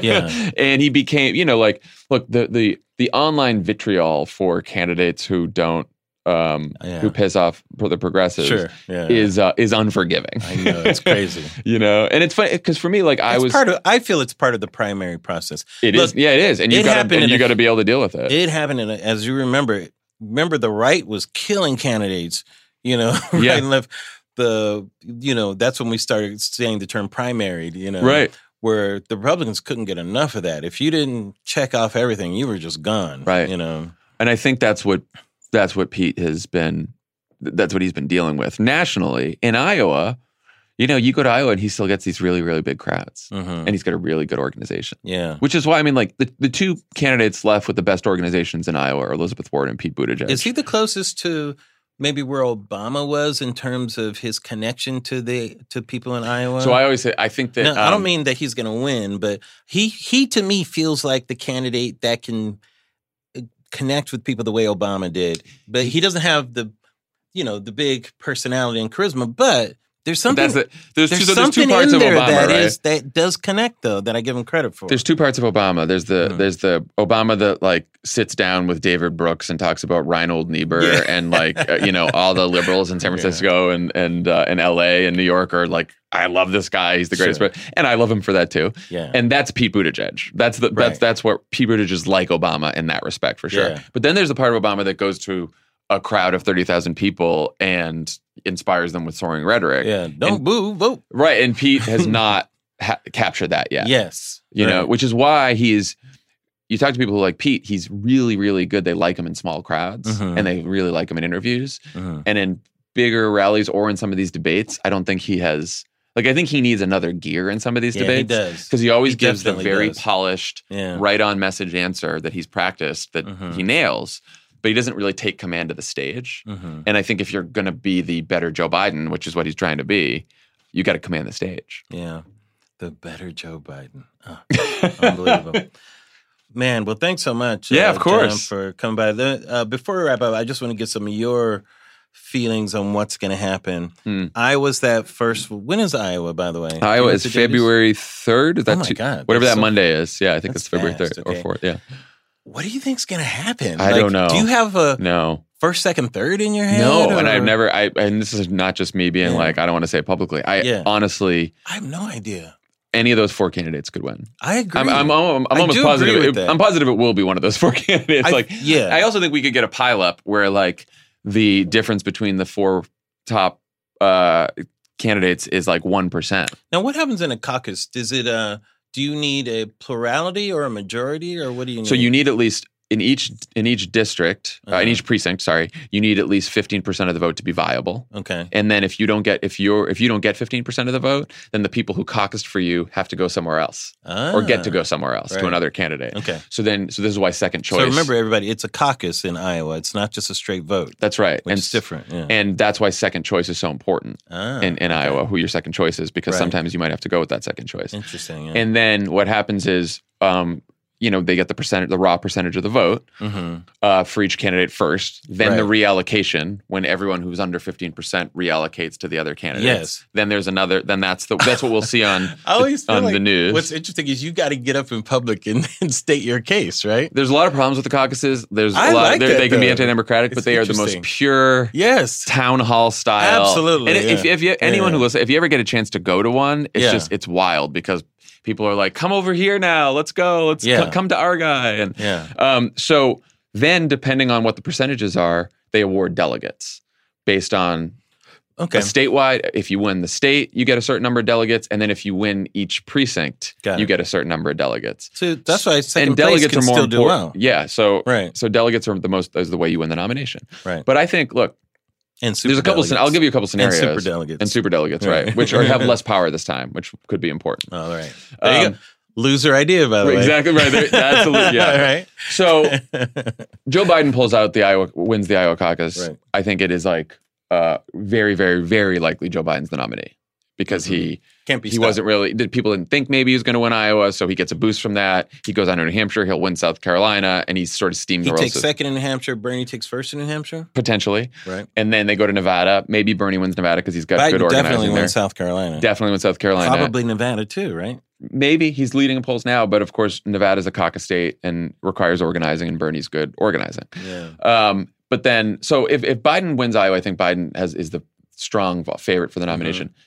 Yeah. and he became, you know, like, look, the the the online vitriol for candidates who don't um Yeah. who piss off the progressives Sure. Yeah. is uh, is unforgiving. I know it's crazy. you know, and it's funny because for me, like I it's was, part of. I feel it's part of the primary process. it is, look, yeah, it is, and you got to and you got to be able to deal with it. It happened in, a, as you remember. Remember, the right was killing candidates. You know, right Yeah. and left. The you know that's when we started saying the term primaried. You know, right, Where the Republicans couldn't get enough of that. If you didn't check off everything, you were just gone. Right. You know. and I think that's what that's what Pete has been. That's what he's been dealing with nationally in Iowa. You know, you go to Iowa and he still gets these really, really big crowds, hmm and he's got a really good organization. Yeah. Which is why I mean, like the, the two candidates left with the best organizations in Iowa are Elizabeth Warren and Pete Buttigieg. Is he the closest to maybe where Obama was in terms of his connection to the to people in Iowa? so I always say I think that No, I don't um, mean that he's going to win, but he he to me feels like the candidate that can uh, connect with people the way Obama did. But he doesn't have the you know the big personality and charisma. But there's something that's the, there's, there's two, so there's something two parts in of there Obama, that right? is- that does connect though that I give him credit for. There's two parts of Obama. There's the Mhm. there's the Obama that like sits down with David Brooks and talks about Reinhold Niebuhr Yeah. and like uh, you know all the liberals in San Yeah. Francisco and and uh, in L.A. and New York are like I love this guy. He's the greatest, Sure. and I love him for that too. yeah. And that's Pete Buttigieg. That's the that's that's what Pete Buttigieg is like Obama in that respect for sure. Yeah. But then there's the part of Obama that goes to a crowd of thirty thousand people and inspires them with soaring rhetoric. yeah. Don't and- boo, vote. Right. And Pete has not ha- captured that yet Yes. you know, which is why he's. You talk to people who like Pete, he's really, really good. They like him in small crowds Mhm. and they really like him in interviews. Mhm. And in bigger rallies or in some of these debates, I don't think he has, like, I think he needs another gear in some of these Yeah, he debates. does. Because he always He gives the very does. polished, Yeah. right on message answer that he's practiced that Mhm. he nails, but he doesn't really take command of the stage. Mhm. And I think if you're going to be the better Joe Biden, which is what he's trying to be, you got to command the stage. Yeah. The better Joe Biden. Oh, unbelievable. Man, well, thanks so much. Yeah, uh, of course. Jon, for coming by. The, uh, before we wrap up, I just want to get some of your feelings on what's going to happen. Hmm. Iowa's that first. When is Iowa, by the way? Do you know Iowa is February 3rd. Is that Oh my two- God, whatever that so- Monday is? Yeah, I think it's February fast, 3rd okay. or 4th. Yeah. What do you think's going to happen? I don't know. Do you have a No. first, second, third in your head? No, and I've never I and this is not just me being Yeah. like I don't want to say it publicly. I Yeah. honestly I have no idea. any of those four candidates could win. I agree. I'm I'm, I'm, I'm almost positive. it- I'm positive it will be one of those four candidates. I- like yeah. I also think we could get a pileup where like the difference between the four top uh, candidates is like one percent. Now, what happens in a caucus? Does it? Uh, do you need a plurality or a majority, or what do you need? So you need at least in each in each district, uh, in Uh-huh. each precinct, sorry, you need at least fifteen percent of the vote to be viable. okay. And then if you don't get if you're if you don't get fifteen percent of the vote, then the people who caucused for you have to go somewhere else or get to Ah, go somewhere else right. to another candidate. Okay. So then so this is why second choice. So remember, everybody, it's a caucus in Iowa. It's not just a straight vote, that's right, which and is different. Yeah. and that's why second choice is so important ah, in, in Iowa. Who your second choice is because Right. sometimes you might have to go with that second choice. interesting. Yeah. And then what happens is, um, you know, they get the percentage, the raw percentage of the vote hmm uh, for each candidate first. Then the reallocation, when everyone who's under fifteen percent reallocates to the other candidates. Yes. Then there's another. Then that's the that's what we'll see on feel on like the news. What's interesting is you got to get up in public and, and state your case, right? There's a lot of problems with the caucuses. There's a I lot. like that, they can be anti-democratic, It's but they are the most pure Yes. town hall style. Absolutely, And if, yeah. if you anyone Yeah. who listens, if you ever get a chance to go to one, it's Yeah. just it's wild because people are like, "Come over here now. Let's go. Let's Yeah. co- come to our guy." And Yeah. um, so then, depending on what the percentages are, they award delegates based on Okay. statewide. If you win the state, you get a certain number of delegates, and then if you win each precinct, you get a certain number of delegates. So that's why second and delegates are more still do important. well. Yeah. So Right. so delegates are the most is the way you win the nomination. Right. But I think look, And super there's a couple. Scen- I'll give you a couple scenarios. And super delegates. And super delegates, Right. right? Which are, have less power this time, which could be important. Oh, all right. There you Um, go. Loser idea, by the way. Exactly right. There- That's a, yeah. all right. So Joe Biden pulls out the Iowa, wins the Iowa caucus. Right. I think it is like uh, very, very, very likely Joe Biden's the nominee because he Can't be he stopped. wasn't really. Did people didn't think maybe he was going to win Iowa, so he gets a boost from that. He goes on to New Hampshire, he'll win South Carolina, and he's sort of He takes second in New Hampshire. Bernie takes first in New Hampshire. potentially, Right. and then they go to Nevada. Maybe Bernie wins Nevada because he's got good organizing definitely there. wins South Carolina. Definitely wins South Carolina. Probably Nevada too, right? maybe he's leading in polls now, but of course Nevada's a caucus state and requires organizing, and Bernie's good organizing. Yeah. Um, but then, so if, if Biden wins Iowa, I think Biden has is the strong favorite for the nomination. Mm-hmm.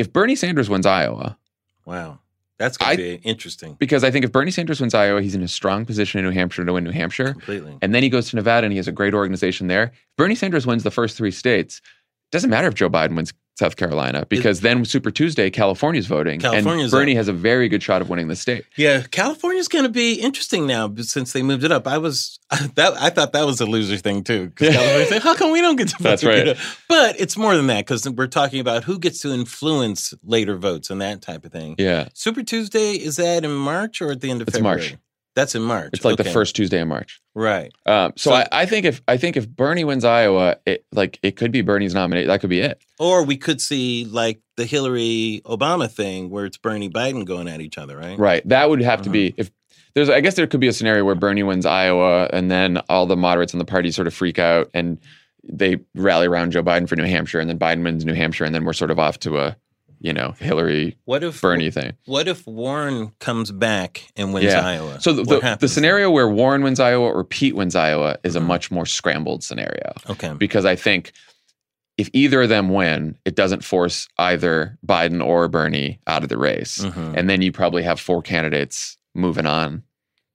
If Bernie Sanders wins Iowa, Wow. That's going to be interesting. because I think if Bernie Sanders wins Iowa, he's in a strong position in New Hampshire to win New Hampshire, Completely. and then he goes to Nevada and he has a great organization there. If Bernie Sanders wins the first three states. It doesn't matter if Joe Biden wins South Carolina because then Super Tuesday, California's voting, California's and Bernie up. has a very good shot of winning the state. Yeah, California's going to be interesting now since they moved it up. I was that I thought that was a loser thing too. Because California said, "How come we don't get to vote?" That's right. Know? But it's more than that because we're talking about who gets to influence later votes and that type of thing. Yeah, Super Tuesday is that in March or at the end of It's February? March. That's in March. it's like the first Tuesday in March. right. Um, so So- I, I think if I think if Bernie wins Iowa, it like it could be Bernie's nominate. That could be it. Or we could see like the Hillary Obama thing where it's Bernie Biden going at each other, right? Right. That would have to Uh-huh. be if there's. I guess there could be a scenario where Bernie wins Iowa, and then all the moderates in the party sort of freak out and they rally around Joe Biden for New Hampshire, and then Biden wins New Hampshire, and then we're sort of off to a you know Hillary What if Bernie thing. What if Warren comes back and wins Yeah. Iowa? So the, the, the scenario where Warren wins Iowa or Pete wins Iowa is a Mhm. much more scrambled scenario. Okay. because I think if either of them win, it doesn't force either Biden or Bernie out of the race. Mhm. And then you probably have four candidates moving on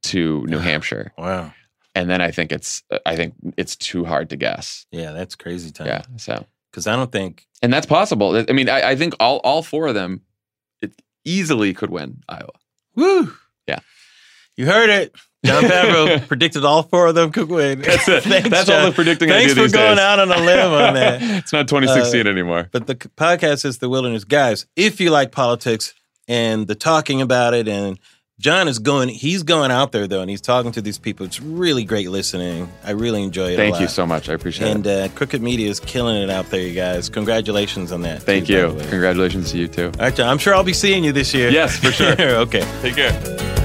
to New Hampshire. Wow. And then I think it's I think it's too hard to guess. Yeah, that's crazy time. Yeah. So Because I don't think and that's possible. I mean, I, I think all all four of them it easily could win Iowa. Woo. Yeah. You heard it. Jon Favreau predicted all four of them could win. That's it. Thanks, that's all the predicting I Thanks do for these going days. out on a limb on that. it's not 2016 uh, anymore. But the podcast is The Wilderness. Guys, if you like politics and the talking about it, and Jon is going, he's going out there though, and he's talking to these people. It's really great listening. I really enjoy it. a Thank you so much. I appreciate And it. And uh, Crooked Media is killing it out there, you guys. Congratulations on that. Thank too, you. Congratulations to you too. All right, Jon. I'm sure I'll be seeing you this year. Yes, for sure. okay. Take care.